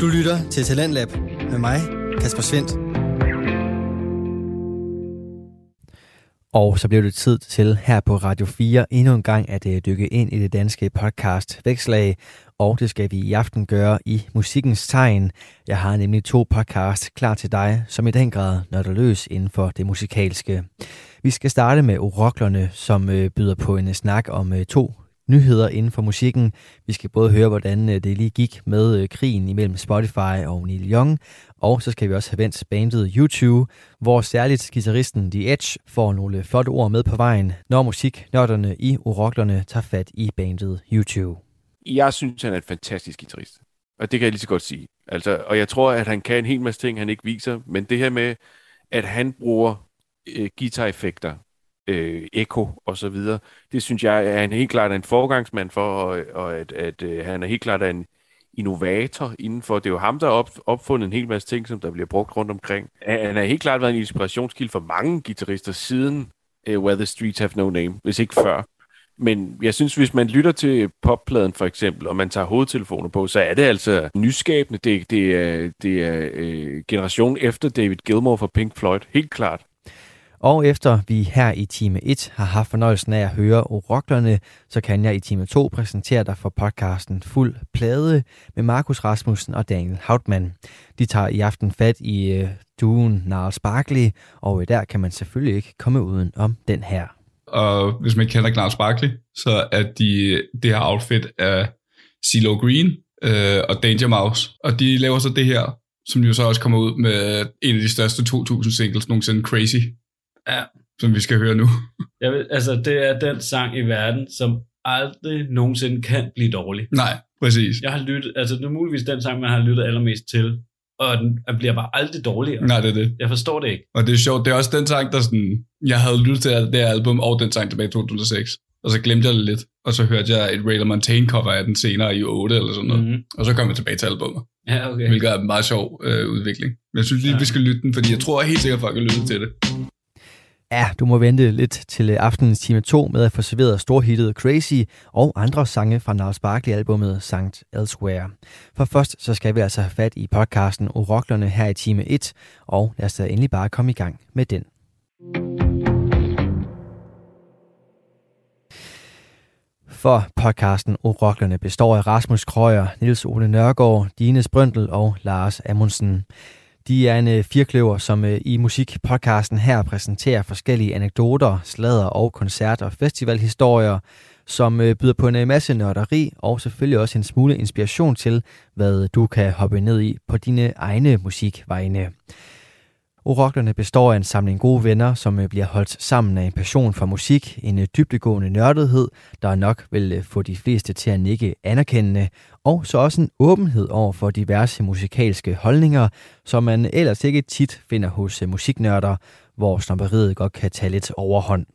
Du lytter til Talentlab med mig, Kasper Svendt. Og så blev det tid til her på Radio 4 endnu en gang at øh, dykke ind i det danske podcast Vækslag, og det skal vi i aften gøre i musikkens tegn. Jeg har nemlig to podcasts klar til dig, som i den grad når der løs inden for det musikalske. Vi skal starte med Oroklerne, som øh, byder på en snak om øh, to nyheder inden for musikken. Vi skal både høre, hvordan øh, det lige gik med øh, krigen imellem Spotify og Neil Young, og så skal vi også have vendt bandet YouTube, hvor særligt guitaristen The Edge får nogle flotte ord med på vejen, når musiknørderne i Uroklerne tager fat i bandet YouTube. Jeg synes, han er et fantastisk guitarist. Og det kan jeg lige så godt sige. Altså, og jeg tror, at han kan en hel masse ting, han ikke viser. Men det her med, at han bruger øh, guitar-effekter, øh, echo og så videre, det synes jeg er han helt klart en forgangsmand for, og, og at, at øh, han er helt klart en, innovator indenfor. Det er jo ham, der har op, opfundet en hel masse ting, som der bliver brugt rundt omkring. Han har helt klart været en inspirationskilde for mange guitarister siden øh, Where the Streets Have No Name, hvis ikke før. Men jeg synes, hvis man lytter til poppladen for eksempel, og man tager hovedtelefoner på, så er det altså nyskabende. Det, det er, det er øh, generation efter David Gilmour fra Pink Floyd, helt klart. Og efter vi her i time 1 har haft fornøjelsen af at høre oroklerne, så kan jeg i time 2 præsentere dig for podcasten Fuld Plade med Markus Rasmussen og Daniel Hautmann. De tager i aften fat i øh, duen Niles Barkley, og der kan man selvfølgelig ikke komme uden om den her. Og hvis man kender Niles Barkley, så er de, det her outfit af CeeLo Green øh, og Danger Mouse. Og de laver så det her, som jo så også kommer ud med en af de største 2000 singles nogensinde, Crazy. Ja. Som vi skal høre nu. Jeg vil, altså, det er den sang i verden, som aldrig nogensinde kan blive dårlig. Nej, præcis. Jeg har lyttet, altså det er muligvis den sang, man har lyttet allermest til, og den bliver bare aldrig dårligere. Nej, det er det. Jeg forstår det ikke. Og det er sjovt, det er også den sang, der sådan, jeg havde lyttet til det her album, og den sang tilbage i 2006. Og så glemte jeg det lidt, og så hørte jeg et Raider Montaigne cover af den senere i 8 eller sådan noget. Mm-hmm. Og så kom jeg tilbage til albumet. Ja, okay. Hvilket er en meget sjov øh, udvikling. Men jeg synes lige, ja. vi skal lytte den, fordi jeg tror helt sikkert, at folk har lyttet til det. Ja, du må vente lidt til øh, aftenens time 2 med at få serveret storhittet Crazy og andre sange fra Niles Barkley-albummet Sankt Elsewhere. For først så skal vi altså have fat i podcasten Oroklerne her i time 1, og lad os da endelig bare komme i gang med den. For podcasten Oroklerne består af Rasmus Krøyer, Nils Ole Nørgaard, Dines Brøndel og Lars Amundsen. De er en øh, firkløver, som øh, i musikpodcasten her præsenterer forskellige anekdoter, slader og koncert- og festivalhistorier, som øh, byder på en øh, masse nørderi og selvfølgelig også en smule inspiration til, hvad du kan hoppe ned i på dine egne musikvejene. Oraklerne består af en samling gode venner, som øh, bliver holdt sammen af en passion for musik, en øh, dybdegående nørdethed, der nok vil øh, få de fleste til at nikke anerkendende, og så også en åbenhed over for diverse musikalske holdninger, som man ellers ikke tit finder hos musiknørder, hvor snobberiet godt kan tage lidt overhånd.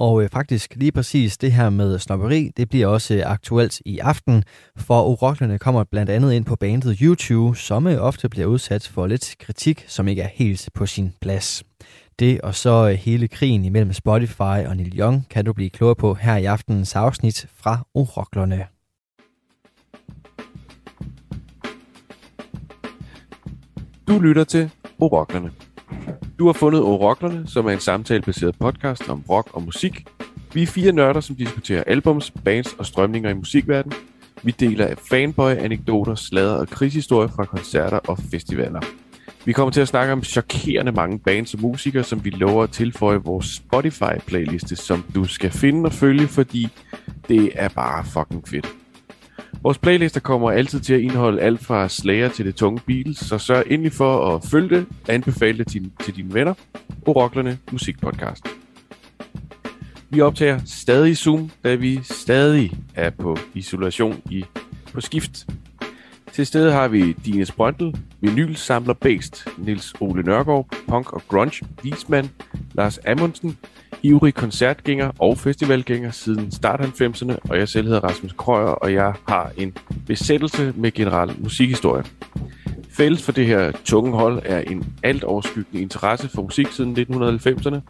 Og øh, faktisk lige præcis det her med snopperi, det bliver også øh, aktuelt i aften, for oroklerne kommer blandt andet ind på bandet YouTube, som øh, ofte bliver udsat for lidt kritik, som ikke er helt på sin plads. Det og så øh, hele krigen imellem Spotify og Neil Young kan du blive klogere på her i aftenens afsnit fra Oroklerne. Du lytter til Oroklerne. Du har fundet Oroklerne, som er en samtalebaseret podcast om rock og musik. Vi er fire nørder, som diskuterer albums, bands og strømninger i musikverdenen. Vi deler fanboy-anekdoter, slader og krigshistorier fra koncerter og festivaler. Vi kommer til at snakke om chokerende mange bands og musikere, som vi lover at tilføje vores Spotify-playliste, som du skal finde og følge, fordi det er bare fucking fedt. Vores playlister kommer altid til at indeholde alt fra Slayer til det tunge Beatles, så sørg endelig for at følge det, anbefale det til, til dine venner. Oroklerne Musikpodcast. Vi optager stadig Zoom, da vi stadig er på isolation i på skift. Til stede har vi Dines Brøndel, Vinyl Samler Based, Nils Ole Nørgaard, Punk og Grunge, Wiesmann, Lars Amundsen, ivrig koncertgænger og festivalgænger siden start 90'erne, og jeg selv hedder Rasmus Krøyer, og jeg har en besættelse med generel musikhistorie. Fælles for det her tunge hold er en alt overskyggende interesse for musik siden 1990'erne.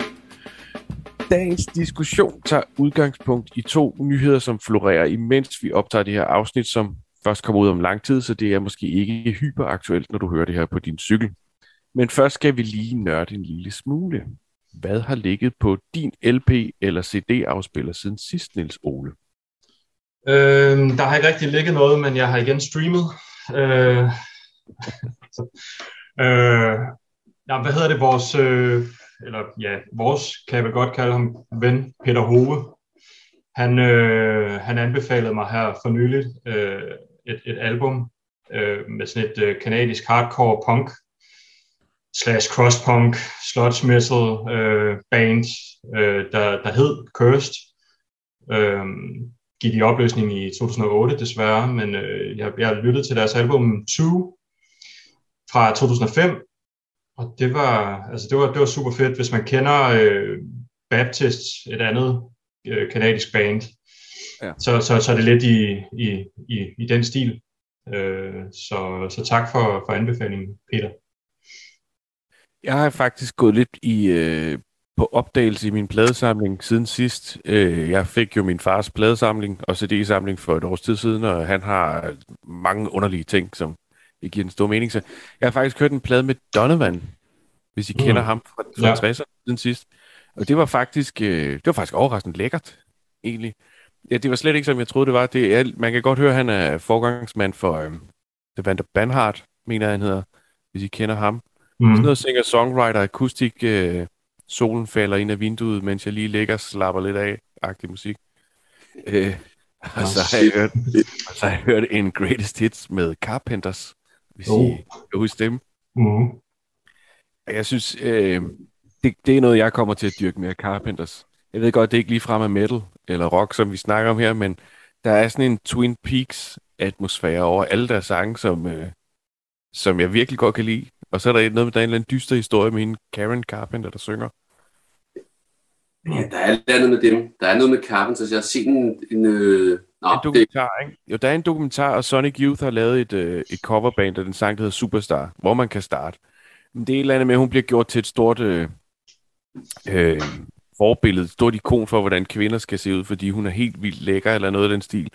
Dagens diskussion tager udgangspunkt i to nyheder, som florerer, imens vi optager det her afsnit, som først kommer ud om lang tid, så det er måske ikke hyperaktuelt, når du hører det her på din cykel. Men først skal vi lige nørde en lille smule. Hvad har ligget på din LP eller CD-afspiller siden sidst, Nils Ole? Øh, der har ikke rigtig ligget noget, men jeg har igen streamet. Øh, så, øh, ja, hvad hedder det, vores, øh, eller ja, vores, kan jeg vel godt kalde ham, ven, Peter Hove. Han, øh, han anbefalede mig her for nyligt øh, et, et album øh, med sådan et øh, kanadisk hardcore punk slash crosspunk sludge metal øh, band, øh, der, der hed Cursed. Øh, gik i opløsning i 2008 desværre, men øh, jeg, jeg lyttede til deres album 2 fra 2005, og det var, altså det var, det var super fedt, hvis man kender øh, Baptist, et andet øh, kanadisk band, ja. så, så, så er det lidt i, i, i, i den stil. Øh, så, så tak for, for anbefalingen, Peter. Jeg har faktisk gået lidt i øh, på opdagelse i min pladesamling siden sidst. Øh, jeg fik jo min fars pladesamling og CD-samling for et års tid siden, og han har mange underlige ting, som ikke giver en stor mening. Så jeg har faktisk hørt en plade med Donovan, hvis I mm. kender ham fra, fra ja. 60'erne siden sidst. Og det var faktisk, øh, det var faktisk overraskende lækkert, egentlig. Ja, det var slet ikke, som jeg troede, det var. Det er, man kan godt høre, at han er forgangsmand for øh, The Vander Banhart, mener jeg, han hedder, hvis I kender ham. Mm. Sådan noget singer-songwriter, akustik, øh, solen falder ind af vinduet, mens jeg lige ligger og slapper lidt af, agtig musik. Øh, og, så har jeg hørt, og så har jeg hørt en Greatest Hits med Carpenters, hvis oh. I kan huske dem. Mm. Jeg synes, øh, det, det er noget, jeg kommer til at dyrke med Carpenters. Jeg ved godt, det er ikke lige frem af metal eller rock, som vi snakker om her, men der er sådan en Twin Peaks atmosfære over alle deres sange, som, øh, som jeg virkelig godt kan lide. Og så er der noget med, der er en eller anden dyster historie med en Karen Carpenter, der synger. Ja, der er andet med dem. Der er noget med Carpenters. Jeg har set en... en øh... Nå, en dokumentar, det... ikke? Jo, der er en dokumentar, og Sonic Youth har lavet et, øh, et coverband af den sang, der hedder Superstar, hvor man kan starte. Men det er et eller andet med, at hun bliver gjort til et stort øh, øh, forbillede, et stort ikon for, hvordan kvinder skal se ud, fordi hun er helt vildt lækker, eller noget af den stil.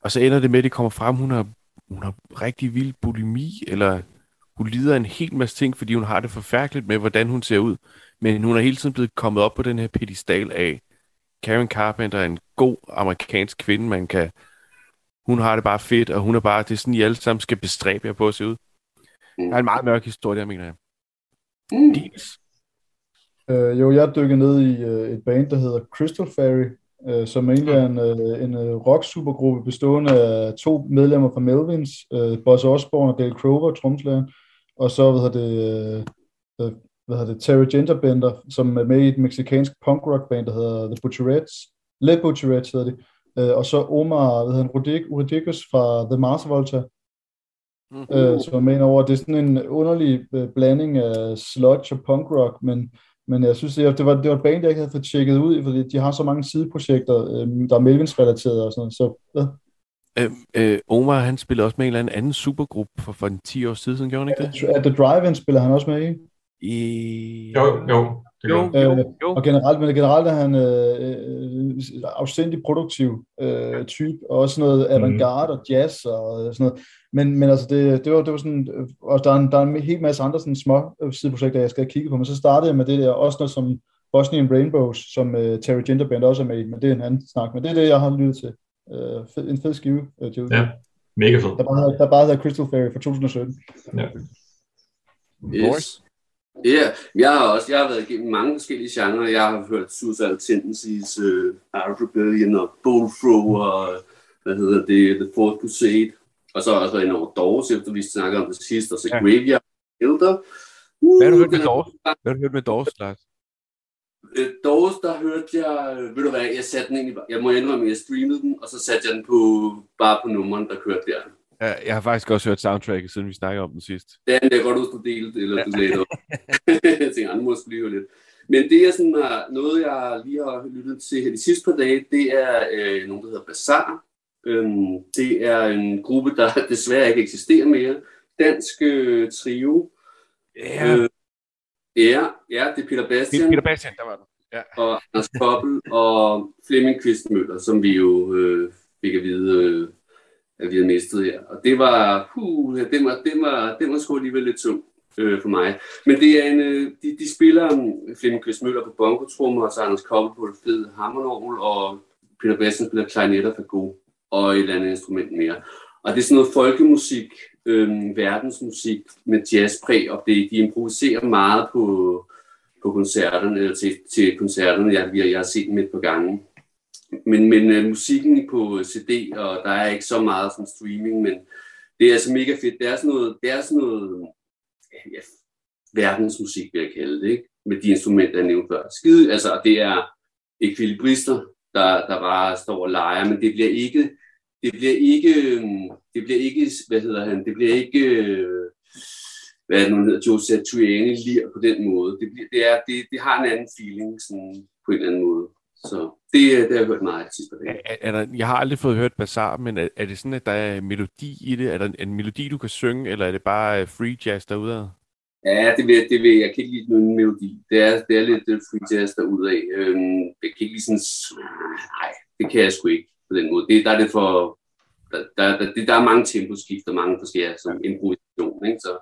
Og så ender det med, at det kommer frem, hun har, hun har rigtig vild bulimi, eller hun lider en hel masse ting, fordi hun har det forfærdeligt med, hvordan hun ser ud. Men hun er hele tiden blevet kommet op på den her pedestal af, Karen Carpenter er en god amerikansk kvinde, man kan... Hun har det bare fedt, og hun er bare... Det er sådan, I alle sammen skal bestræbe jer på at se ud. Mm. Der er en meget mørk historie, der mener jeg. Mm. Dines. Øh, jo, jeg dykker ned i øh, et band, der hedder Crystal Fairy, øh, som egentlig er en, øh, en øh, rock-supergruppe bestående af to medlemmer fra Melvins, øh, Buzz Osborne og Dale Crover, tromslæren, og så hvad hedder det, øh, hvad hedder det, Terry Genderbender, som er med i et meksikansk punk rock band, der hedder The Butcherettes. Le Butcherettes hedder det. Øh, og så Omar, hvad hedder han, Rodriguez fra The Mars Volta, mm-hmm. øh, som er med over. Det er sådan en underlig øh, blanding af sludge og punk rock, men, men jeg synes, det var, det var et band, jeg ikke havde fået tjekket ud, fordi de har så mange sideprojekter, øh, der er Melvins-relaterede og sådan Så, ja. Øh, øh, Omar, han spiller også med en eller anden, anden supergruppe for, for en 10 år siden, gjorde han ikke det? At The Drive-In spiller han også med i. I... Jo, jo. Jo, jo, øh, jo. Og generelt, men generelt er han øh, øh, afstændig produktiv øh, type, og også noget mhm. avantgarde og jazz og sådan noget. Men, men altså, det, det, var, det var sådan, øh, og der er, en, der er en hel masse andre sådan små sideprojekter, jeg skal kigge på, men så startede jeg med det der, også noget som Bosnian Rainbows, som uh, Terry Ginterband også er med i, men det er en anden snak, men det er det, jeg har lyttet til. Uh, fed, en fed skive, uh, Joe. Ja, mega fed. Der bare, der bare hedder Crystal Fairy fra 2017. Ja. Yes. Ja, yeah. jeg har også jeg har været igennem mange forskellige genrer. Jeg har hørt Suicidal Tendencies, uh, Art Rebellion og Bullfro og hvad hedder det, The Fourth Crusade. Og så har jeg også været inde over Doors, efter vi snakkede om det sidste, og så ja. Graveyard Elder. Uh, hvad har du hørt med Doors? Hvad har du hørt med Doors, Lars? Uh, Doors, der hørte jeg, ved du hvad, jeg satte den egentlig, jeg må indrømme, at jeg streamede den, og så satte jeg den på, bare på nummeren, der kørte der. Ja, jeg har faktisk også hørt soundtracket, siden vi snakkede om den sidst. Ja, det er godt, at du delte, eller du lagde op. jeg tænker, andre måske lige lidt. Men det er sådan noget, jeg lige har lyttet til her de sidste par dage, det er øh, nogen, der hedder Bazaar. Øhm, det er en gruppe, der desværre ikke eksisterer mere. Dansk øh, trio. Ja. Øh, ja, ja, det er Peter Bastian. Peter Bastian, der var det. Ja. Og Anders Koppel og Flemming Kvistmøller, som vi jo øh, fik at vide øh, at vi havde mistet her. Og det var, puh, det var, det var, det var sgu alligevel lidt tungt øh, for mig. Men det er en, øh, de, de spiller um, Flemming Kvist Møller på bongotrummer, og så Anders Koppe på det fede hammernorgel, og Peter Bassen spiller klarinetter for god, og et eller andet instrument mere. Og det er sådan noget folkemusik, øh, verdensmusik med jazzpræg, og det, de improviserer meget på, på koncerterne, eller til, til koncerterne, jeg, jeg, jeg har set dem et par gange. Men, men øh, musikken på CD, og der er ikke så meget som streaming, men det er altså mega fedt. Det er sådan noget, det er sådan noget ja, verdensmusik, vil jeg kalde det, ikke? med de instrumenter, jeg nævnte før. Skide, altså, det er ekvilibrister, der, der bare står og leger, men det bliver ikke, det bliver ikke, øhm, det bliver ikke, hvad hedder han, det bliver ikke, hvad det nu hedder, Joe Satriani lir på den måde. Det, bliver, det, er, det, det har en anden feeling sådan, på en eller anden måde. Så det, det har jeg hørt meget tit på det. Er, er der, jeg har aldrig fået hørt Bazaar, men er, er det sådan, at der er melodi i det? Er der en, en melodi, du kan synge, eller er det bare free jazz derude? Ja, det vil, det vil jeg kan ikke lide nogen melodi. Det er, det er lidt free jazz af. Øhm, jeg kan ikke lige sådan... Nej, det kan jeg sgu ikke på den måde. Det, der er det for... Der, der, der, der er mange temposkifter, mange forskellige som improvisation. Ikke? Så,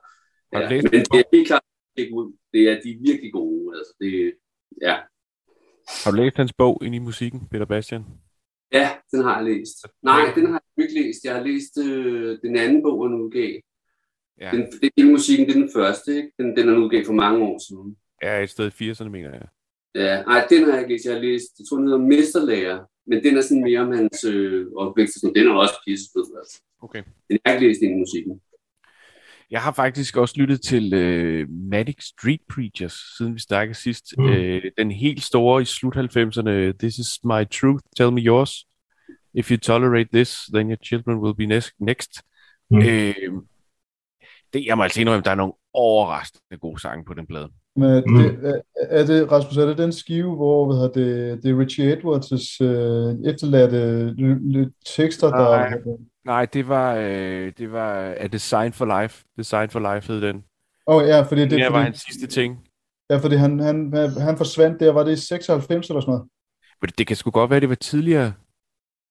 ja. Men det er helt klart. Det er, de er virkelig gode. Altså, det, ja. Har du læst hans bog ind i musikken, Peter Bastian? Ja, den har jeg læst. Nej, den har jeg ikke læst. Jeg har læst øh, den anden bog, han udgav. Ja. Den, det er musikken, det er den første, ikke? Den, den er udgivet for mange år siden. Ja, et sted i 80'erne, mener jeg. Ja, nej, den har jeg ikke læst. Jeg har læst, jeg tror, den hedder Mesterlærer, men den er sådan mere om hans øh, opvækst. Den er også pissefed, altså. Okay. Den jeg ikke læst ind i musikken. Jeg har faktisk også lyttet til øh, Matic Street Preachers, siden vi snakkede sidst. Mm. Øh, den helt store i slut 90'erne, This is my truth, tell me yours. If you tolerate this, then your children will be next. Mm. Øh, det, jeg må altså indrømme, at der er nogle overraskende gode sange på den plade. Men mm. det, er det, Rasmus, er det den skive, hvor hvad det, det er Richie Edwards' øh, efterladte tekster, nej, der... Nej, det var, øh, det var A Design for Life. Design for Life hed den. Åh oh, ja, fordi det... Det fordi, var hans sidste ting. Ja, fordi han, han, han forsvandt der, var det i 96 eller sådan noget? Men det kan sgu godt være, det var tidligere.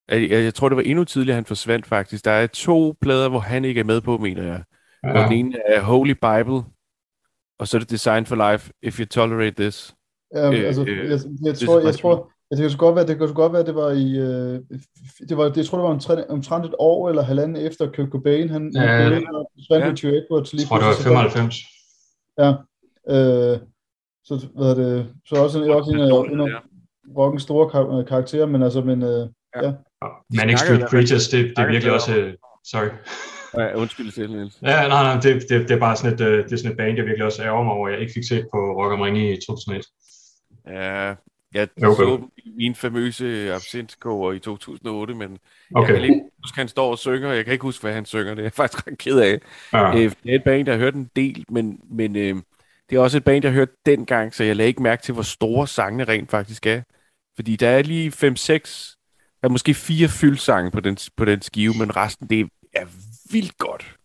Jeg, jeg, jeg tror, det var endnu tidligere, han forsvandt faktisk. Der er to plader, hvor han ikke er med på, mener jeg. Ja. Og den ene er Holy Bible, og så er det Design for Life, If You Tolerate This. Ja, øh, altså, jeg, jeg, jeg, tror, jeg, tror, jeg, det kan godt være, det kan godt være, det var i, øh, det var, jeg tror, det var omtrent, omtrent et år eller halvanden efter Kurt Cobain, han, ja, han ja. ja. Edwards. Lige jeg tror, det var 95. Ja, øh, så, hvad er det, så også, en, også en, en, en, en rockens store kar- karakter, men altså, men, øh, ja. ja. Manic Street Preachers, det, det er virkelig også, uh, sorry. Ja, undskyld til Niels. Ja, nej, nej, det, det, det, er bare sådan et, øh, det er sådan et band, jeg virkelig også ærger mig over, jeg ikke fik set på Rock am Ring i 2001. Ja, jeg okay. så min famøse absintkoger i 2008, men okay. jeg kan ikke huske, han står og synger, jeg kan ikke huske, hvad han synger, det er jeg faktisk ret ked af. Ja. Øh, det er et band, jeg har hørt en del, men, men øh, det er også et band, jeg har hørt dengang, så jeg lagde ikke mærke til, hvor store sangene rent faktisk er. Fordi der er lige 5-6, der er måske fire fyldsange på den, på den skive, men resten det er vildt godt.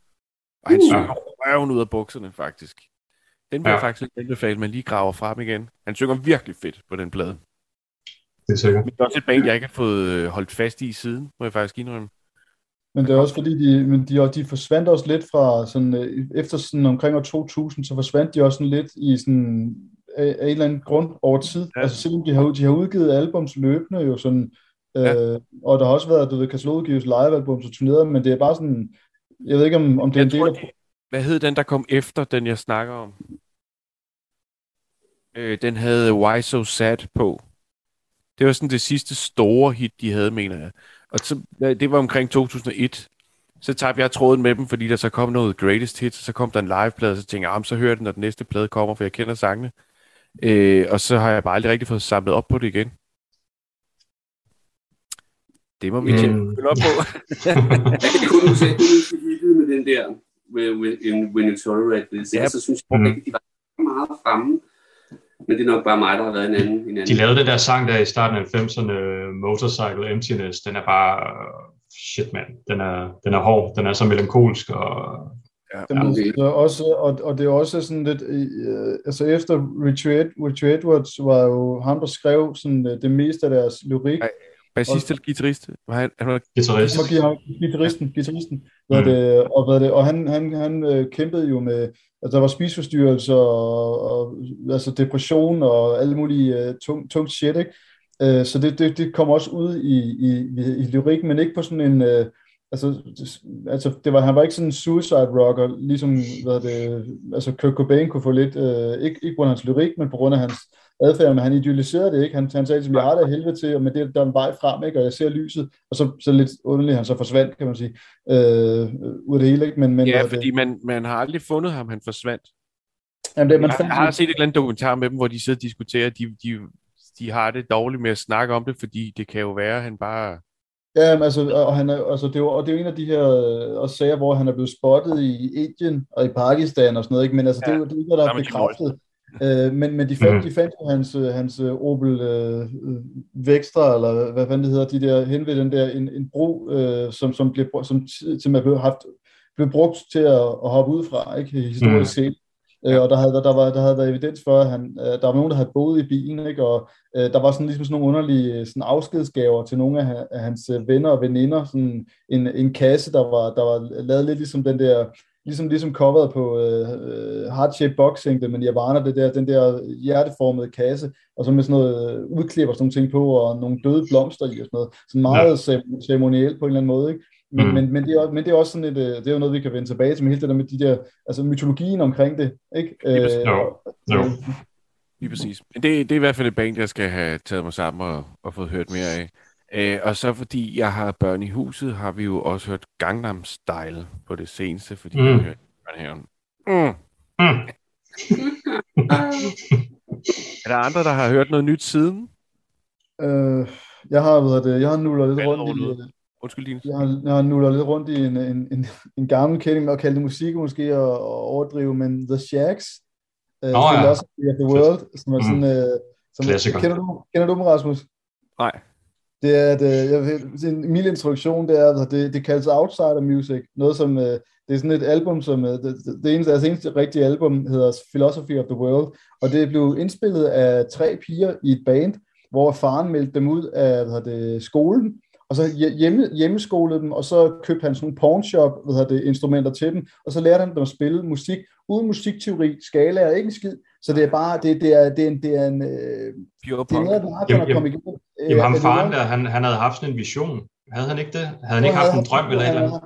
Og han uh. synger røven ud af bukserne, faktisk. Den vil ja. jeg faktisk anbefale, man lige graver frem igen. Han synger virkelig fedt på den plade. Det er sikkert. Men det er også et band, jeg ikke har fået øh, holdt fast i siden, må jeg faktisk indrømme. Men det er også fordi, de, men de, de forsvandt også lidt fra, sådan, øh, efter sådan omkring år 2000, så forsvandt de også sådan lidt i sådan, af, af en eller anden grund over tid. Ja. Altså selvom de har, de har udgivet albums løbende jo sådan, ja. øh, og der har også været, du ved, katalogudgives livealbums og turneret, men det er bare sådan, jeg ved ikke, om, om det er en del af... Hvad hed den, der kom efter den, jeg snakker om? Øh, den havde Why So Sad på. Det var sådan det sidste store hit, de havde, mener jeg. Og så, det var omkring 2001. Så tabte jeg tråden med dem, fordi der så kom noget Greatest Hits, og så kom der en liveplade, og så tænkte jeg, ah, så hører jeg den, når den næste plade kommer, for jeg kender sangene. Øh, og så har jeg bare aldrig rigtig fået samlet op på det igen. Det må vi mm. tjekke op på. jeg kan kun huske, med den der, when, when you tolerate this. Ja. Så synes jeg, at de var meget fremme. Men det er nok bare mig, der har været en anden. En anden. De lavede den der sang der i starten af 90'erne, Motorcycle Emptiness. Den er bare, shit mand, den er, den er hård. Den er så melankolsk og Ja, det er også, og, og det er også sådan lidt, øh, altså efter Richard, Richard Edwards var jo ham, der skrev sådan, det meste af deres lyrik. Bassist eller guitarist? Han, han var Guitarist. Guitaristen, guitaristen. Hvad Mm. det, og, hvad det, og han, han, han øh, kæmpede jo med, altså der var spiseforstyrrelser og, og altså depression og alle mulige uh, tung, tung shit, ikke? Uh, så det, det, det kom også ud i, i, i, i lyrik, men ikke på sådan en, uh, altså, det, altså det var, han var ikke sådan en suicide rocker, ligesom, hvad det, altså Kurt Cobain kunne få lidt, uh, ikke, ikke på grund af hans lyrik, men på grund af hans adfærd, men han idealiserede det ikke. Han, han sagde, at jeg har det helvede til, men det, der er en vej frem, ikke? og jeg ser lyset, og så, så lidt underligt, han så forsvandt, kan man sige, øh, ud af det hele. Ikke? Men, men, Ja, fordi man, man har aldrig fundet ham, han forsvandt. jamen, det, man Jeg, fandt, jeg har set et eller andet dokumentar med dem, hvor de sidder og diskuterer, de, de, de har det dårligt med at snakke om det, fordi det kan jo være, at han bare... Ja, men altså, og, han er, altså, det er jo, og det er jo en af de her øh, også sager, hvor han er blevet spottet i Indien og i Pakistan og sådan noget, ikke? men altså, det, er jo, det er jo ikke noget, der er bekræftet. Øh, men, men de fandt, Mhm. de fandt jo hans, øh, hans øh, Opel øh, øh, Vextra, eller hvad- fanden det hedder, de der hen ved den der, en, en bro, øh, som, som, blev, som, som er blevet, haft, blev brugt til at, at hoppe ud fra, ikke, historisk set. Øh, og der havde, der, var, der havde været evidens for, at han, øh, der var nogen, der havde boet i bilen, ikke? og øh, der var sådan, ligesom sådan nogle underlige sådan afskedsgaver til nogle af, af hans venner og veninder, sådan en, en kasse, der var, der var lavet lidt ligesom den der, ligesom, ligesom coveret på øh, øh, Heart Shape Boxing, det med Nirvana, det der, den der hjerteformede kasse, og så med sådan noget øh, udklip og sådan nogle ting på, og nogle døde blomster i og sådan noget. Sådan meget ja. ceremonielt på en eller anden måde, ikke? Men, Mm. men, men, det er, men det er også sådan et, øh, det er jo noget, vi kan vende tilbage til med hele det der med de der, altså mytologien omkring det, ikke? Øh, Jo. Jo. Lige præcis. Men det, det er i hvert fald et band, jeg skal have taget mig sammen og, og fået hørt mere af. Øh, og så fordi jeg har børn i huset, har vi jo også hørt Gangnam Style på det seneste, fordi Mm. mm. jeg hørte børnehaven. Mm. Mm. Er der andre, der har hørt noget nyt siden? Øh, jeg har, hedder det, jeg har nullet lidt Hvad rundt i? Undskyld, Dine. jeg har, jeg har nullet lidt rundt i en, en, en, en gammel kending med at kalde det musik måske og, og overdrive, men The Shacks, uh, ja. Philosophy of the World, som er sådan, uh, som, Klassiker. kender du, kender du dem, Rasmus? Nej. Det er, at øh, jeg vil, en mild introduktion, det er, at det, det kaldes Outsider Music, noget som, øh, det er sådan et album, som, øh, det, det, eneste, altså eneste rigtige album hedder Philosophy of the World, og det blev indspillet af tre piger i et band, hvor faren meldte dem ud af hvad det, skolen, og så hjemme, hjemmeskolede dem, og så købte han sådan nogle pawnshop hvad det, instrumenter til dem, og så lærte han dem at spille musik, uden musikteori, skala er ikke en skid, så det er bare, det, det er, det er en, det er en, øh, Pure det er noget, der Jamen, har kommet igennem. Øh, Jamen ham er det faren der, han, han havde haft sådan en vision. Havde han ikke det? Havde han ikke haft en drøm eller et eller andet?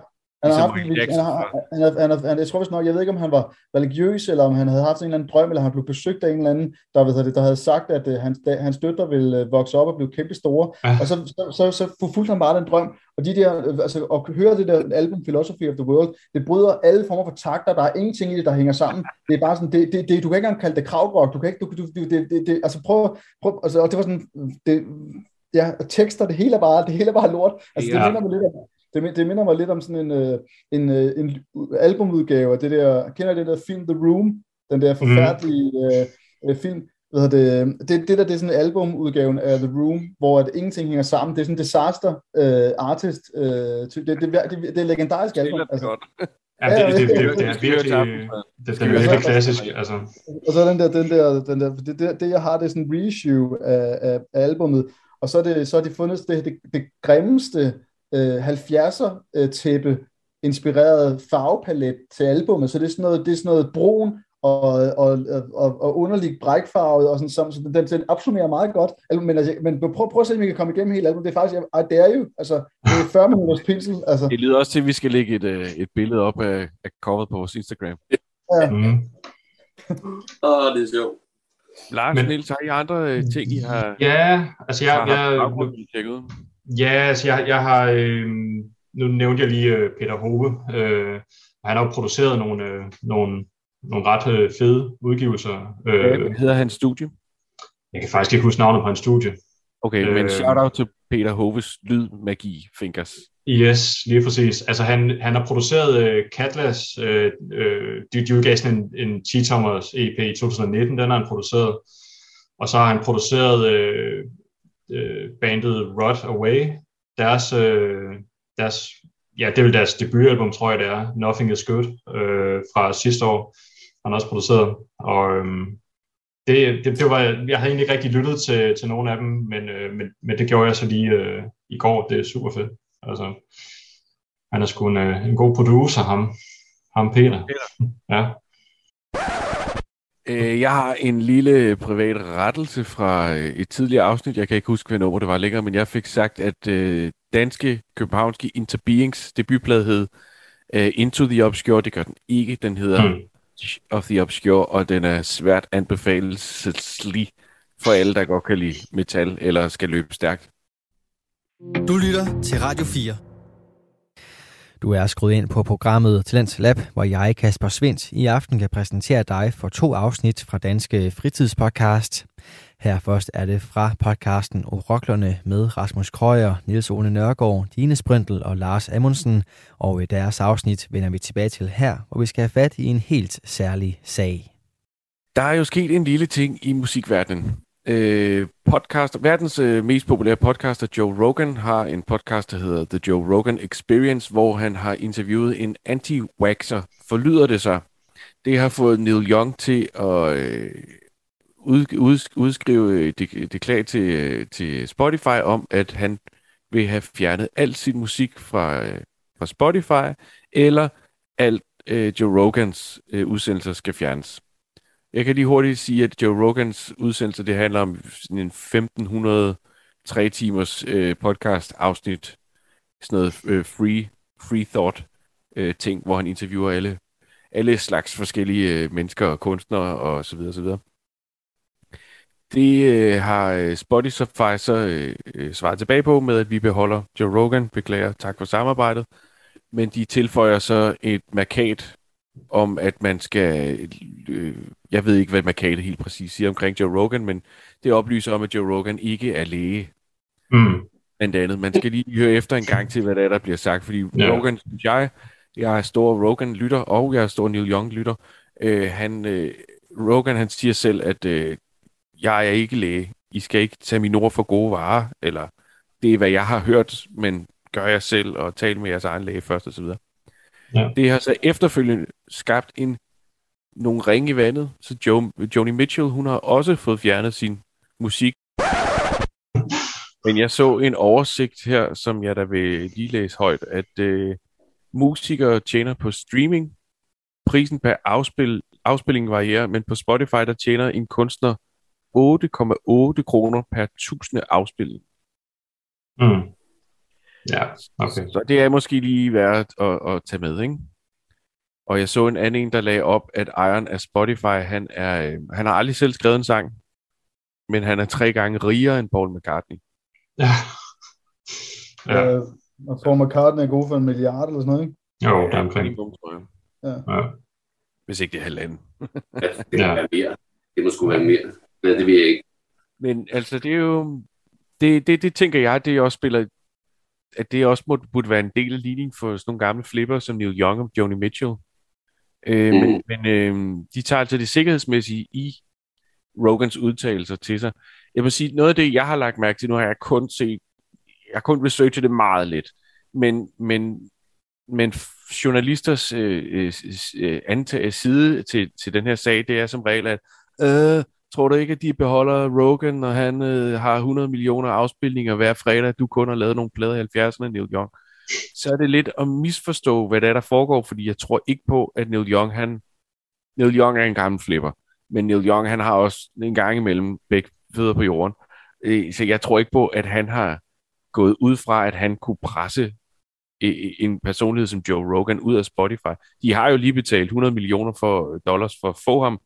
Han har Ligesom haft, Jackson han han han har, han, jeg tror vist nok, jeg ved ikke, om han var religiøs, eller om han havde haft en eller anden drøm, eller han blev besøgt af en eller anden, der, ved det, der havde sagt, at uh, hans, da, hans døtre ville uh, vokse op og blive kæmpe store. Ja. Og så, så, så, så forfulgte han bare den drøm. Og de der, øh, altså, at høre det der album Philosophy of the World, det bryder alle former for takter, der er ingenting i det, der hænger sammen. Det er bare sådan, det, det, det, du kan ikke engang kalde det krautrock, du kan ikke, du, du, du, det, det, det, altså prøv, prøv altså, og det var sådan, det, ja, og tekster, det hele er bare, det hele er bare lort. Altså, det Ja. minder mig lidt om, det, det minder mig lidt om sådan en, øh, en, øh, en albumudgave af det der, kender I det der film The Room? Den der forfærdelige øh, øh, film. Hvad det, det, det der, det er sådan en albumudgaven af The Room, hvor at ingenting hænger sammen. Det er sådan en disaster øh, artist. Øh, det, det, det, det, det er legendarisk album. Spiller den Altså, godt. Ja, det, det, det, det, det er virkelig, det, det er virkelig klassisk. Altså. og så den der, den der, den der det, det, det, jeg har, det er sådan en reissue af, af, af albummet, og så er, det, så er de fundet det, det, det grimmeste øh, 70'er øh, tæppe inspireret farvepalet til albummet, så det er sådan noget, det er sådan noget brun og, og, og, og underligt brækfarvet, og sådan, som, så den, den opsummerer meget godt, men, altså, men prøv, prøv at se, om I kan komme igennem hele albumet, det er faktisk, I dare you, altså, det er 40 minutters pinsel, altså, Det lyder også til, at vi skal lægge et, øh, et billede op af, af coveret på vores Instagram. ja. Mm. Åh, det er sjovt. Lars, Men-. Niels, har I andre øh, ting, I har, Ja, altså jeg, har jeg, tjekket ud? Ja, altså jeg, jeg har, øh, nu nævnte jeg lige øh, Peter Hove, øh, han har jo produceret nogle, øh, nogle, nogle ret øh, fede udgivelser. Øh, Hvad hedder hans studie? jeg kan faktisk ikke huske navnet på hans studie. Okay, øh... men shout-out til Peter Hoves Lydmagi Fingers. Yes, lige præcis. Altså han, han har produceret øh, Catlas, øh, øh, de, de udgav sådan en, en 10-tommers EP i 2019, den har han produceret. Og så har han produceret øh, øh, bandet Rot Away, deres, øh, deres, ja, det er vel deres debutalbum, tror jeg det er, Nothing is Good, øh, fra sidste år. Han også produceret, og øhm, det, det, det var, jeg havde egentlig ikke rigtig lyttet til, til nogen af dem, men, øh, men, men det gjorde jeg så lige øh, i går. Det er super fedt. Altså, han er sgu en, øh, en god producer, ham, ham Peter. Peter. ja. Øh, jeg har en lille privat rettelse fra øh, et tidligere afsnit. Jeg kan ikke huske, hvad nummer det var længere, men jeg fik sagt, at øh, danske, københavnske Interbeings debutplade hed Into the Obscure. Det gør den ikke. Den hedder mm. of the Obscure, og den er svært anbefaleslig for alle, der godt kan lide metal eller skal løbe stærkt. Du lytter til Radio 4. Du er skruet ind på programmet Talents Lab, hvor jeg, Kasper Svindt, i aften kan præsentere dig for to afsnit fra Danske Fritidspodcast. Her først er det fra podcasten Oroklerne med Rasmus Krøyer, Niels Ole Nørgaard, Dine Sprintel og Lars Amundsen. Og i deres afsnit vender vi tilbage til her, hvor vi skal have fat i en helt særlig sag. Der er jo sket en lille ting i musikverdenen. Øh, podcast, verdens øh, mest populære podcaster, Joe Rogan, har en podcast, der hedder The Joe Rogan Experience, hvor han har interviewet en anti-waxer. Forlyder det sig? Det har fået Neil Young til at øh, ud, ud, udskrive øh, det, det klag til, øh, til Spotify om, at han vil have fjernet al sin musik fra, øh, fra Spotify, eller alt øh, Joe Rogans øh, udsendelser skal fjernes. Jeg kan lige hurtigt sige, at Joe Rogans udsendelse, det handler om sådan en 1503 timers øh, podcast afsnit, sådan noget øh, free, free thought øh, ting, hvor han interviewer alle, alle slags forskellige øh, mennesker og kunstnere og så videre, så videre. Det øh, har øh, Spotify så øh, øh, svaret tilbage på med, at vi beholder Joe Rogan. Beklager, tak for samarbejdet. Men de tilføjer så et markat om, at man skal... Øh, jeg ved ikke, hvad markatet helt præcis siger omkring Joe Rogan, men det oplyser om, at Joe Rogan ikke er læge. Mm. Blandt andet. Man skal lige høre efter en gang til, hvad der, er, der bliver sagt, fordi ja. Rogan, synes jeg, jeg er stor Rogan-lytter, og jeg er stor Neil Young-lytter. Øh, han, øh, Rogan, han siger selv, at øh, jeg er ikke læge. I skal ikke tage mine ord for gode varer, eller det er, hvad jeg har hørt, men gør jeg selv, og tal med jeres egen læge først, osv. Ja. Det har så efterfølgende skabt en nogle ringe i vandet, så jo, Joni Mitchell, hun har også fået fjernet sin musik. Men jeg så en oversigt her, som jeg da vil lige læse højt, at øh, musikere tjener på streaming. Prisen per afspil, afspilling varierer, men på Spotify, der tjener en kunstner 8,8 kroner per tusinde afspilning. Mm. Ja, okay. Så det er måske lige værd at, at tage med, ikke? Og jeg så en anden en, der lagde op, at ejeren af Spotify, han, er, øh, han har aldrig selv skrevet en sang, men han er tre gange rigere end Paul McCartney. Ja. ja. Øh, og Paul McCartney er god for en milliard eller sådan noget, ikke? Jo, det er omkring. Ja. ja. Hvis ikke det er halvanden. ja, det ja. være mere. Det må sgu være mere. Ja, det vil jeg ikke. Men altså, det er jo... Det, det, det tænker jeg, det også spiller... At det også må, burde være en del af ligningen for sådan nogle gamle flipper som Neil Young og Joni Mitchell. Øh, mm. Men, men øh, de tager altså det sikkerhedsmæssige i Rogans udtalelser til sig. Jeg vil sige, noget af det, jeg har lagt mærke til, nu har jeg kun set, jeg har kun researchet det meget lidt, men, men, men journalisters øh, øh, øh side til, til den her sag, det er som regel, at øh, tror du ikke, at de beholder Rogan, når han øh, har 100 millioner afspilninger hver fredag, du kun har lavet nogle plader i 70'erne, Neil Young? Så er det lidt at misforstå, hvad der er, der foregår, fordi jeg tror ikke på, at Neil Young, han... Neil Young er en gammel flipper, men Neil Young, han har også en gang imellem begge fødder på jorden. Øh, så jeg tror ikke på, at han har gået ud fra, at han kunne presse øh, øh, en personlighed som Joe Rogan ud af Spotify. De har jo lige betalt 100 millioner for dollars for at få ham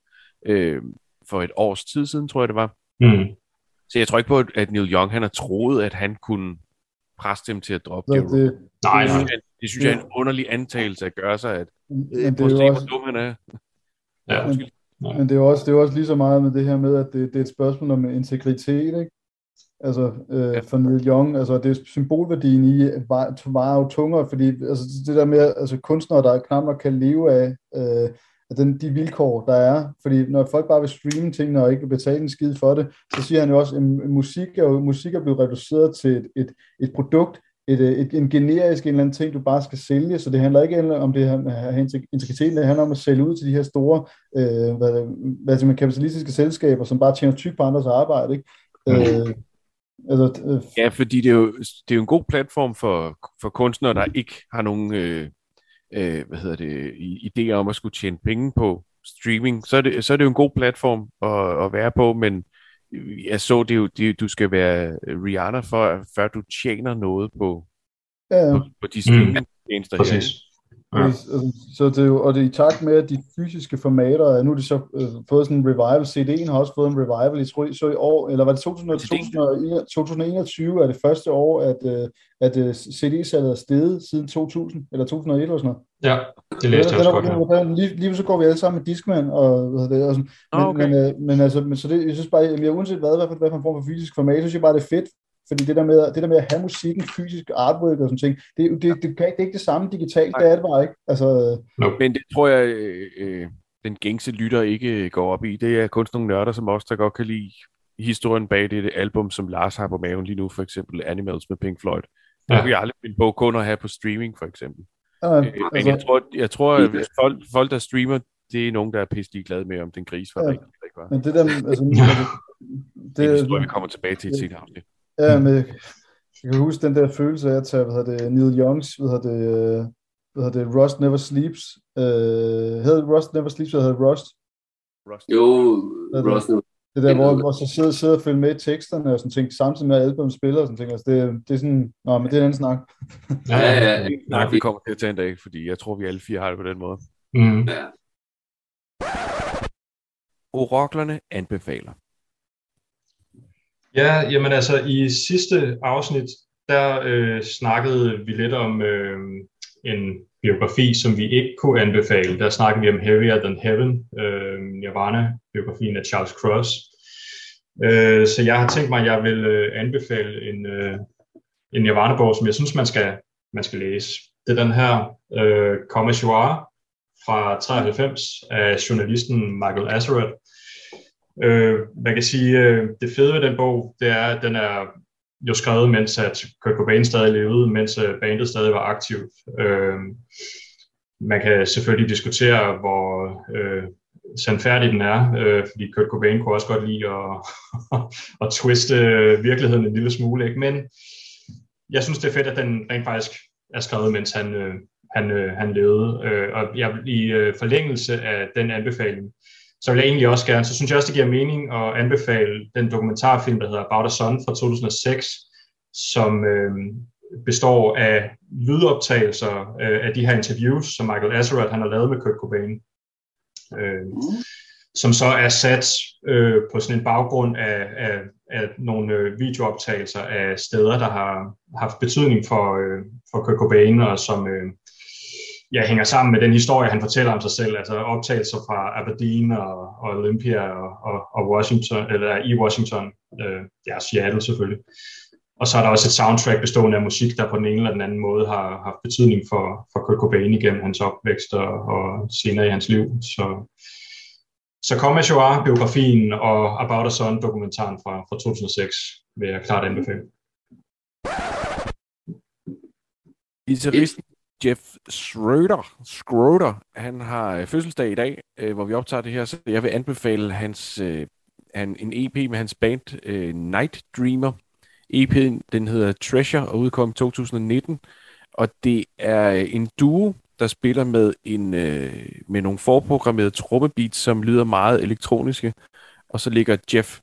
øh, for et års tid siden, tror jeg det var. Mm. Så jeg tror ikke på, at Neil Young han har troet, at han kunne presse dem til at droppe det. det Nej, det, synes jeg, det synes jeg er en underlig antagelse at gøre sig, at men det er jo også, dum han er. Ja. Men, men det er jo også, det er også lige så meget med det her med, at det, det er et spørgsmål om integritet, ikke? Altså, øh, ja. for Neil Young, altså det er symbolværdien i, var jo tungere, fordi altså, det der med, altså kunstnere, der knap nok kan leve af, øh, af den, de vilkår, der er. Fordi når folk bare vil streame tingene og ikke betale en skid for det, så siger han jo også, at musik er, jo, musik er blevet reduceret til et, et, et produkt et, et, en generisk en eller anden ting, du bare skal sælge, så det handler ikke om det her integriteten, det handler om at sælge ud til de her store øh, hvad, hvad man kapitalistiske selskaber, som bare tjener tyk på andres arbejde. Ikke? Mm. Øh, altså, øh, ja, fordi det er, jo, det er jo en god platform for, for kunstnere, der ikke har nogen øh, øh, hvad hedder det, idéer om at skulle tjene penge på streaming. Så er det, så er det jo en god platform at, at være på, men jeg så det jo, det, du skal være Rihanna, for, før du tjener noget på, ja, på, på de streaming-tjenester mm. her. Ja. Så det er jo, og det er i takt med, at de fysiske formater, nu er det så øh, fået sådan en revival, CD'en har også fået en revival, jeg tror så i år, eller var det 2021, 2021 er det første år, at, øh, at øh, CD-salget er steget siden 2000, eller 2001 eller sådan noget. Ja, det læste jeg også godt. Lige, lige så går vi alle sammen med Discman, og, hvad det, og sådan. Men, okay. men, øh, men, altså, men, så det, jeg synes bare, jeg, uanset hvad, hvad, hvad for en form for fysisk format, så synes jeg bare, det er fedt, fordi det der med, det der med at have musikken, fysisk artwork og sådan ting, det, det, det, det, kan, det er ikke det samme digitalt, Nej. det er det bare ikke. Altså, no. Men det tror jeg, øh, den gængse lytter ikke går op i. Det er kun nogle nørder som os, der godt kan lide historien bag det album, som Lars har på maven lige nu, for eksempel Animals med Pink Floyd. Det ja. kan jeg aldrig finde på kun at have på streaming, for eksempel. Ja, øh, men altså, jeg tror, jeg tror at hvis folk, folk, der streamer, det er nogen, der er pisse glade med, om den gris var ja, rigtig, ikke Men det der, altså, det, det, det, tror jeg, vi kommer tilbage til et senere afsnit. Ja, men jeg kan huske den der følelse af at tage, hvad hedder det, Neil Youngs, hvad hedder det, hvad hedder det, Rust Never Sleeps. Øh, hedder det Rust Never Sleeps, eller hedder Rust? Rust. Jo, Rust Never det der, hvor, hvor så sidder, sidder og følger med i teksterne og sådan ting, samtidig med at album spiller og sådan ting. Altså det, det er sådan, nå, men det er en anden snak. Ja, ja, ja. Nej, vi kommer til at tage en dag, fordi jeg tror, vi alle fire har det på den måde. Mm. Ja. Oroklerne anbefaler. Ja, jamen altså i sidste afsnit, der øh, snakkede vi lidt om øh, en biografi, som vi ikke kunne anbefale. Der snakkede vi om Heavier Than Heaven, øh, Nirvana-biografien af Charles Cross. Øh, så jeg har tænkt mig, at jeg vil øh, anbefale en, øh, en Nirvana-bog, som jeg synes, man skal, man skal læse. Det er den her øh, Comme fra 93 af journalisten Michael Azareth. Øh, man kan sige, øh, det fede ved den bog, det er, at den er jo skrevet, mens at Kurt Cobain stadig levede, mens øh, bandet stadig var aktivt. Øh, man kan selvfølgelig diskutere, hvor øh, sandfærdig den er, øh, fordi Kurt Cobain kunne også godt lide at, at twiste øh, virkeligheden en lille smule, ikke? men jeg synes, det er fedt, at den rent faktisk er skrevet, mens han, øh, han, øh, han levede. Øh, og jeg, i øh, forlængelse af den anbefaling, så vil jeg egentlig også gerne, så synes jeg også, det giver mening at anbefale den dokumentarfilm, der hedder About a Son fra 2006, som øh, består af lydoptagelser øh, af de her interviews, som Michael Azareth han har lavet med Kurt Cobain, øh, som så er sat øh, på sådan en baggrund af, af, af nogle øh, videooptagelser af steder, der har haft betydning for, øh, for Kurt Cobain, og som øh, ja, hænger sammen med den historie, han fortæller om sig selv, altså optagelser fra Aberdeen og, og Olympia og, og, og Washington, eller i Washington, øh, ja, Seattle selvfølgelig. Og så er der også et soundtrack bestående af musik, der på den ene eller den anden måde har haft betydning for, for Kurt Cobain igennem hans opvækst og, og senere i hans liv. Så, så Comme biografien og About a Son, dokumentaren fra, fra 2006, vil jeg klart anbefale. Guitaristen Jeff Schroeder, Schroeder han har øh, fødselsdag i dag, øh, hvor vi optager det her, så jeg vil anbefale hans, øh, han, en EP med hans band øh, Night Dreamer. EP'en, den hedder Treasure og udkom i 2019, og det er øh, en duo, der spiller med, en, øh, med nogle forprogrammerede trommebeats, som lyder meget elektroniske, og så ligger Jeff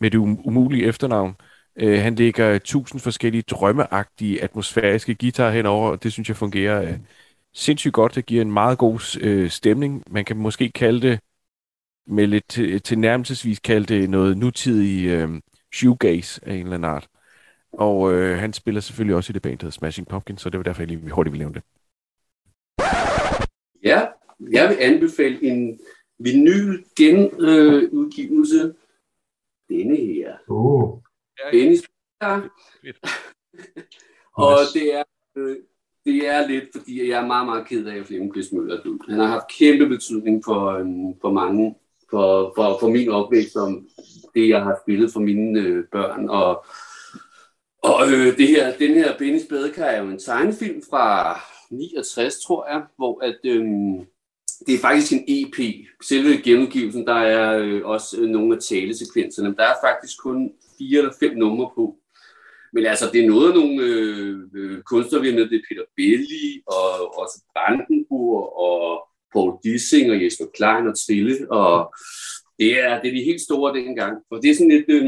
med det um-, umulige efternavn, Øh, han lægger tusind forskellige drømmeagtige atmosfæriske guitar henover, og det synes jeg fungerer øh, sindssygt godt. Det giver en meget god øh, stemning. Man kan måske kalde det, med lidt til, til nærmelsesvis kalde det noget nutidig øh, shoegaze af en eller anden art. Og øh, han spiller selvfølgelig også i det band, der hedder Smashing Pumpkins, så det var derfor, jeg lige hurtigt ville nævne det. Ja, jeg vil anbefale en vinyl genudgivelse. Øh, Denne her. Uh. Dennis. Ja. og det er, øh, det er lidt, fordi jeg er meget, meget ked af, at Flemming Møller død. Han har haft kæmpe betydning for, øh, for mange, for, for, for min opvækst, om det, jeg har spillet for mine øh, børn. Og, Og øh, det her, den her Bennys Badekar er jo en tegnefilm fra 69, tror jeg, hvor at, øh, det er faktisk en EP. Selve genudgivelsen, der er øh, også øh, nogle af talesekvenserne. Der er faktisk kun fire eller fem numre på. Men altså, det er noget af nogle øh, øh, kunstnere, vi har med. Det er Peter Belli, og også Brandenburg, og Paul Dissing, og Jesper Klein, og Trille. Og det er, det er de helt store dengang. For det er sådan lidt... Øh,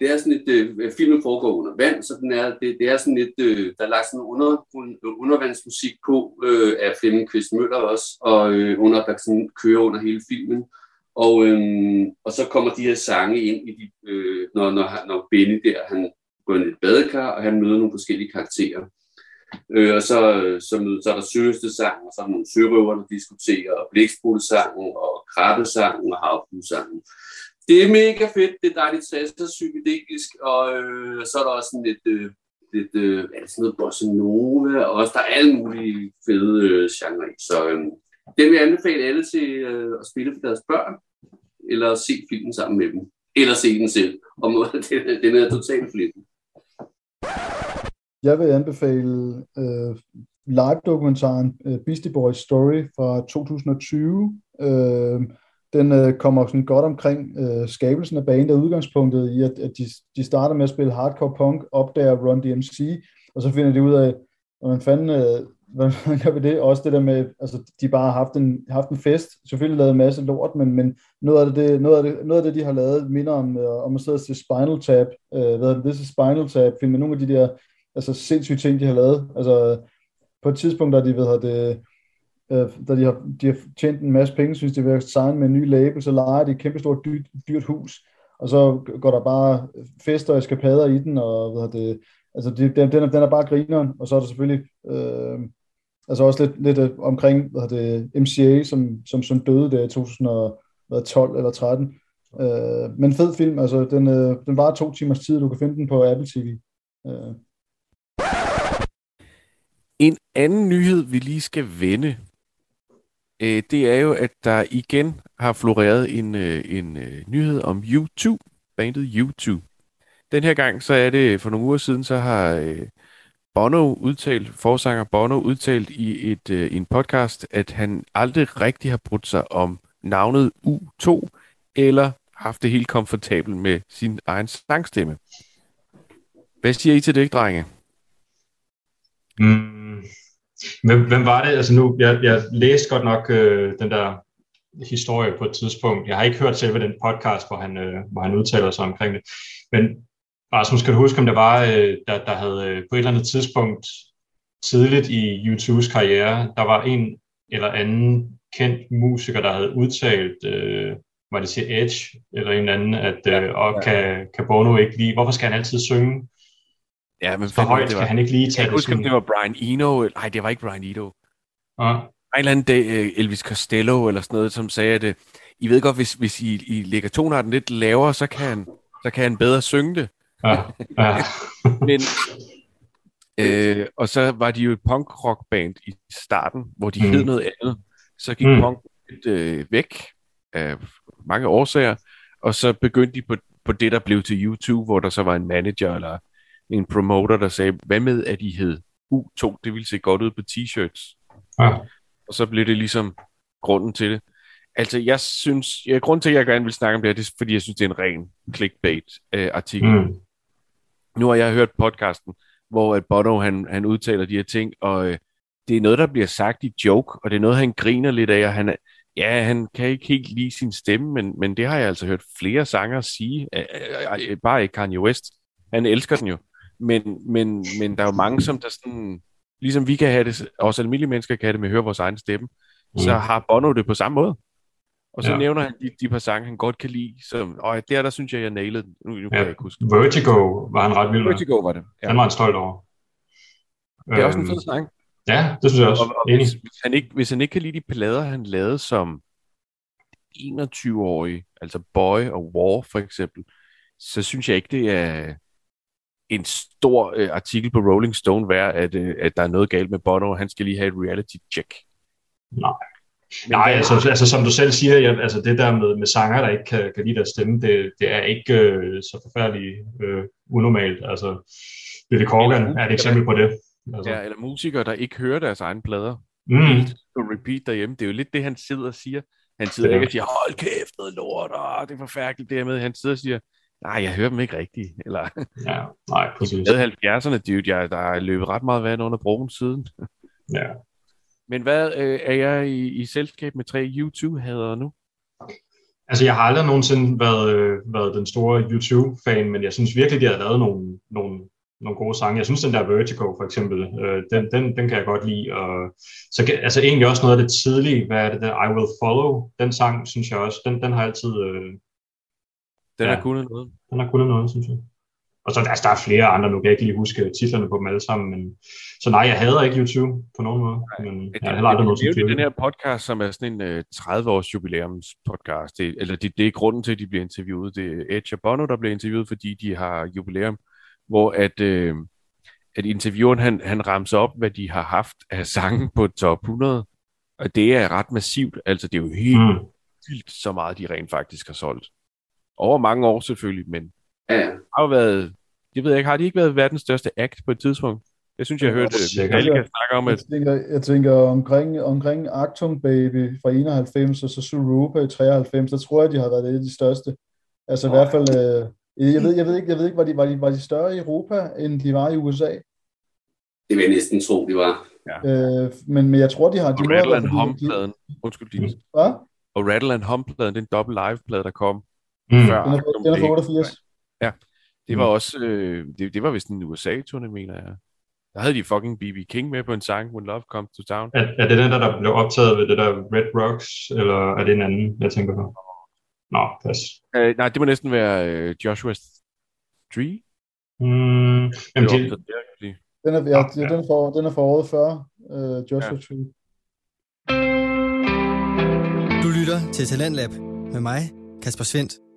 det er sådan et, øh, filmen foregår under vand, så den er, det, det er sådan et, øh, der er lagt sådan under, undervandsmusik på øh, af Flemming Kvist Møller også, og øh, under, der sådan kører under hele filmen. Og, øh, og så kommer de her sange ind, i de, øh, når, når, når Benny der, han går ind i et badekar, og han møder nogle forskellige karakterer. Øh, og så, så, møder, så er der søste sang, og så er der nogle sørøver, der diskuterer, og blæksprutesangen, og krabbesangen, og havfugsangen. Det er mega fedt, det er dejligt sasser, psykedelisk, og øh, så er der også sådan lidt, øh, lidt øh, er det sådan noget bossa nova, og også der er alle mulige fede øh, genre i. Så øh, det vil jeg anbefale alle til øh, at spille for deres børn, eller se filmen sammen med dem, eller se den selv, og den, den er totalt flippen. Jeg vil anbefale øh, live-dokumentaren øh, Beastie Boys Story fra 2020. Øh, den øh, kommer sådan godt omkring øh, skabelsen af bandet og udgangspunktet i, at, at de, de starter med at spille hardcore punk, opdager Run DMC, og så finder de ud af, hvordan fanden, øh, hvordan gør vi det? Også det der med, altså de bare har haft en, haft en fest, selvfølgelig lavet en masse lort, men, men noget, af det, noget, af det, noget af det, de har lavet, minder om, øh, om at sidde og se Spinal Tap, øh, hvad det, er Spinal Tap, film med nogle af de der altså sindssyge ting, de har lavet. Altså på et tidspunkt, der de ved, det, øh, da de har, de har tjent en masse penge, synes de vil signe med en ny label, så leger de et kæmpestort dyrt, dyrt hus, og så går der bare fester og eskapader i den, og hvad det, altså de, den, den, er, den er bare grineren, og så er der selvfølgelig øh, altså også lidt, lidt øh, omkring hvad det, MCA, som, som, som døde der i 2012 eller 13. Øh, men fed film, altså den, øh, den var to timers tid, du kan finde den på Apple TV. Øh. En anden nyhed, vi lige skal vende, øh, det er jo, at der igen har floreret en, øh, en øh, nyhed om YouTube, bandet YouTube. Den her gang, så er det for nogle uger siden, så har øh, Bono udtalt, forsanger Bono udtalt i et øh, en podcast, at han aldrig rigtig har brudt sig om navnet U2, eller haft det helt komfortabelt med sin egen sangstemme. Hvad siger I til det, drenge? Mm. Hvem, hvem var det? Altså nu, jeg, jeg læste godt nok øh, den der historie på et tidspunkt. Jeg har ikke hørt selve den podcast, hvor han, øh, hvor han udtaler sig omkring det. Men Rasmus, skal du huske, om der var, øh, der, der havde øh, på et eller andet tidspunkt tidligt i YouTubes karriere, der var en eller anden kendt musiker, der havde udtalt, øh, var det til Edge, eller en anden, at øh, og kan, kan Bono ikke lide, hvorfor skal han altid synge Ja, men for højt, det var, han ikke lige tage jeg husker, det var Brian Eno. Nej, det var ikke Brian Eno. Ja. En eller anden dag, øh, Elvis Costello eller sådan noget, som sagde, at øh, I ved godt, hvis, hvis I, I lægger tonarten lidt lavere, så kan han, så kan han bedre synge det. Ja. Ja. men, øh, og så var de jo et punk-rock band i starten, hvor de mm. hed noget andet. Så gik mm. punk lidt, øh, væk af mange årsager, og så begyndte de på, på det, der blev til YouTube, hvor der så var en manager eller en promoter, der sagde, hvad med, at I hed U2? Det ville se godt ud på t-shirts. Ja. Og så blev det ligesom grunden til det. Altså, jeg synes, ja, grunden til, at jeg gerne vil snakke om det her, det er, fordi jeg synes, det er en ren clickbait-artikel. Øh, mm. Nu har jeg hørt podcasten, hvor at Bono, han, han udtaler de her ting, og øh, det er noget, der bliver sagt i joke, og det er noget, han griner lidt af, og han, ja, han kan ikke helt lide sin stemme, men, men det har jeg altså hørt flere sanger sige, øh, øh, øh, bare ikke Kanye West. Han elsker den jo. Men, men, men der er jo mange, som der sådan, ligesom vi kan have det, også almindelige mennesker kan have det med at høre vores egen stemme, mm. så har Bono det på samme måde. Og så ja. nævner han de, de par sange, han godt kan lide, som, og der, der synes jeg, jeg nailede den. Nu, nu ja. kan jeg ikke huske. Vertigo var han ret vild med. Vertigo var det. Ja. Han var han stolt over. Det er også en fed øhm, sang. Ja, det synes jeg også. Og, og hvis, hvis, han ikke, hvis han ikke kan lide de plader, han lavede som 21-årig, altså Boy og War for eksempel, så synes jeg ikke, det er, en stor øh, artikel på Rolling Stone være, at, øh, at der er noget galt med Bono, og han skal lige have et reality check. Nej. Nej, altså, altså som du selv siger, ja, altså det der med, med sanger, der ikke kan, kan lide deres stemme, det, det er ikke øh, så forfærdeligt øh, unormalt. Altså, Billy Corgan er et eksempel på det. Altså. Ja, eller musikere, der ikke hører deres egne plader. Mm. På repeat derhjemme. Det er jo lidt det, han sidder og siger. Han sidder ikke og siger, hold kæft, noget lort, og det er forfærdeligt det med. Han sidder og siger, nej, jeg hører dem ikke rigtigt. Eller, ja, nej, præcis. Jeg 70'erne, dude, jeg, der er løbet ret meget vand under broen siden. ja. Men hvad øh, er jeg i, i selskab med tre YouTube-hadere nu? Altså, jeg har aldrig nogensinde været, øh, været den store YouTube-fan, men jeg synes virkelig, de har lavet nogle, nogle, nogle gode sange. Jeg synes, den der Vertigo, for eksempel, øh, den, den, den kan jeg godt lide. Og, så altså egentlig også noget af det tidlige, hvad er det der, I Will Follow, den sang, synes jeg også, den, den har altid... Øh, den har ja, kunnet noget. Den har kunnet noget, synes jeg. Og så altså, der er flere andre, nu kan jeg ikke lige huske titlerne på dem alle sammen, men så nej, jeg hader ikke YouTube på nogen måde, men jeg har heller aldrig noget som den her podcast, som er sådan en uh, 30-års jubilæums podcast, det, eller det, det er grunden til, at de bliver interviewet. Det er Edge og Bono, der bliver interviewet, fordi de har jubilæum, hvor at, uh, at intervieweren, han, han ramser op, hvad de har haft af sange på top 100, og det er ret massivt, altså det er jo helt mm. vildt, så meget de rent faktisk har solgt. Over mange år selvfølgelig, men Ja. har jo været, jeg ved ikke, har de ikke været verdens største act på et tidspunkt? Jeg synes, jeg hørte Metallica snakke om, at... Jeg tænker, jeg tænker omkring, omkring Actung Baby fra 91 og så Surupa i 93, så tror jeg, de har været et af de største. Altså i hvert fald, øh, jeg, ved, jeg ved ikke, jeg ved ikke var, de, var, de, var de større i Europa, end de var i USA? Det vil jeg næsten tro, de var. Ja. Øh, men, men jeg tror, de har... De og Rattle and Hum-pladen. Undskyld, de. Hvad? Og Rattle and Hum-pladen, den dobbelt live-plade, der kom. Mm. Før den er, den er fra 88. Ja, det var mm. også, øh, det, det var vist en USA-turné, mener jeg. Der havde de fucking B.B. King med på en sang, When Love Comes to Town. Er, er det den, der, der blev optaget ved det der Red Rocks, eller er det en anden, jeg tænker på? Nå, pas. Øh, nej, det må næsten være øh, Joshua Tree. Mm, jamen, de... Den er, ja, ja. Den, er for, den er for året før, øh, Joshua ja. Tree. Du lytter til Talentlab med mig, Kasper Svendt.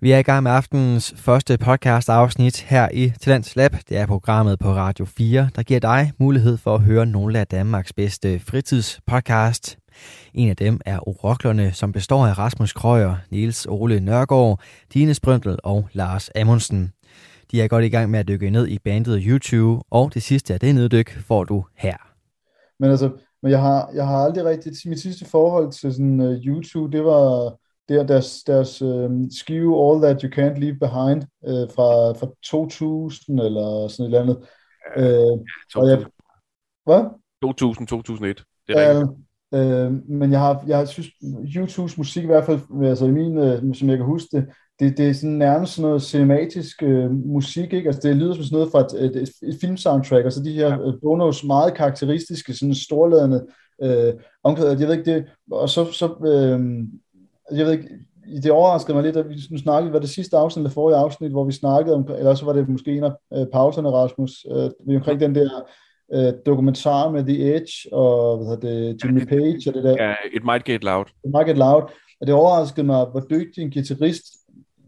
Vi er i gang med aftenens første podcast afsnit her i Talents Lab. Det er programmet på Radio 4, der giver dig mulighed for at høre nogle af Danmarks bedste fritidspodcast. En af dem er Oroklerne, som består af Rasmus Krøyer, Niels Ole Nørgaard, Dine Sprøntel og Lars Amundsen. De er godt i gang med at dykke ned i bandet YouTube, og det sidste af det neddyk får du her. Men altså, men jeg har, jeg har aldrig rigtig, mit sidste forhold til sådan øh, uh, YouTube, det var det er deres, deres uh, skive All That You Can't Leave Behind uh, fra, fra 2000 eller sådan et eller andet. Ja, uh, og jeg, hvad? 2000, 2001. Det er uh, Uh, men jeg har, jeg synes, YouTubes musik i hvert fald, altså i min, uh, som jeg kan huske det, det, det er sådan nærmest sådan noget cinematisk uh, musik, ikke? Altså det lyder som sådan noget fra et, et, et filmsoundtrack, og så de her ja. bonus meget karakteristiske, sådan storladende uh, omkvæd, jeg ved ikke det, og så, så uh, jeg ved ikke, det overraskede mig lidt, at vi snakkede, var det sidste afsnit eller forrige afsnit, hvor vi snakkede om, eller så var det måske en af øh, pauserne, Rasmus, øh, vi omkring den der øh, dokumentar med The Edge og hvad det, Jimmy Page og det der. Ja, It Might Get Loud. It Might Get Loud. Og det overraskede mig, hvor dygtig en guitarist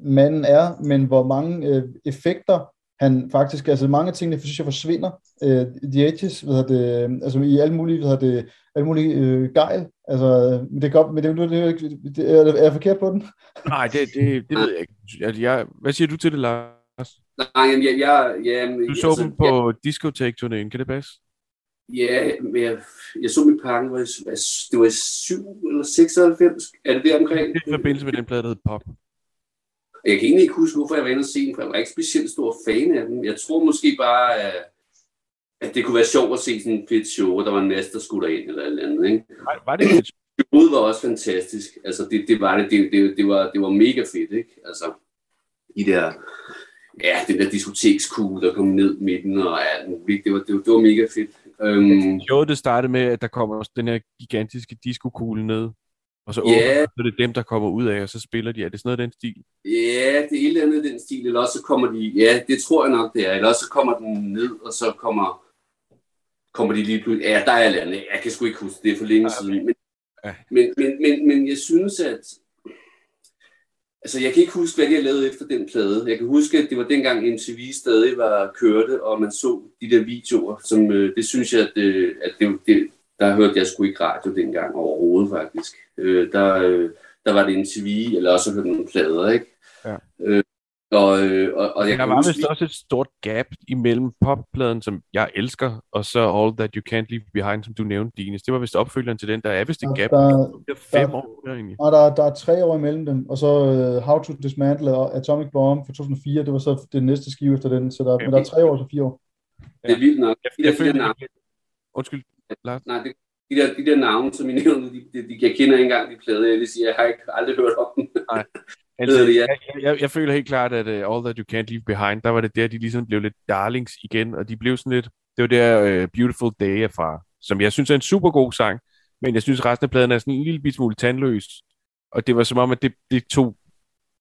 manden er, men hvor mange øh, effekter han faktisk, altså mange ting, jeg synes jeg forsvinder. Øh, The Edges, hvad det, altså i alle mulige, hvad det, alle mulige øh, gejl. Altså, men det, går, men det, det, det, det, er, er jeg forkert på den? Nej, det, det, det ved jeg ikke. Altså, jeg, hvad siger du til det, Lars? Nej, jamen, jeg, jeg, jeg, du så altså, dem på jeg, discotek-turnéen, kan det passe? Ja, men jeg, jeg så mit pakke, det var i 7 eller 96, er det der omkring? Det er i forbindelse med den plade, der hed Pop. Jeg kan egentlig ikke huske, hvorfor jeg var inde og se den, for jeg var ikke specielt stor fan af den. Jeg tror måske bare, at, det kunne være sjovt at se sådan en fedt show, der var en masse, der skulle ind eller eller andet. Ikke? Var, var det fedt? Showet var også fantastisk. Altså, det, det var det. Det, det, det, var, det var mega fedt, ikke? Altså, de der, ja, den der diskotekskugle, der kom ned midten og alt muligt. Det var, det, var, det var mega fedt. Um, Showet, det startede med, at der kommer den her gigantiske diskokugle ned og så yeah. så er det dem, der kommer ud af, og så spiller de. Er det sådan noget af den stil? Ja, det er et eller andet den stil. Eller også så kommer de, ja, det tror jeg nok, det er. Eller også så kommer den ned, og så kommer, kommer de lige pludselig. Ja, der er et andet. Jeg kan sgu ikke huske det er for længe ja, siden. Men, ja. men, men, men, men jeg synes, at Altså, jeg kan ikke huske, hvad de har lavet efter den plade. Jeg kan huske, at det var dengang MTV stadig var kørte, og man så de der videoer, som øh, det synes jeg, at, øh, at det, det, der hørte jeg sgu ikke radio dengang overhovedet faktisk. Øh, der, øh, der var det en TV, eller også hørte nogle plader, ikke? Ja. Øh, Og, øh, og, og jeg der var vist også et stort gap imellem poppladen, som jeg elsker, og så All That You Can't Leave Behind, som du nævnte, Dines. Det var vist opfølgeren til den. Der er vist et gap. der- Der er fem der- år der egentlig. Og der, der er tre år imellem dem, og så uh, How to Dismantle og Atomic Bomb fra 2004, det var så det næste skive efter den, så der, men der er tre år til fire år. det er vildt nok. Jeg, jeg der følte, navne, Undskyld, Lars. nej, det, de, der, de der navne, som I nævnte, de, de, de, jeg kender ikke engang de plader. Jeg vil sige, jeg har ikke aldrig hørt om dem. Altså, det, ja. jeg, jeg, jeg føler helt klart, at uh, All That You Can't Leave Behind, der var det der, de ligesom blev lidt darlings igen, og de blev sådan lidt, det var der uh, Beautiful Day er fra, som jeg synes er en super god sang, men jeg synes, resten af pladen er sådan en lille bit smule tandløs, og det var som om, at det, det tog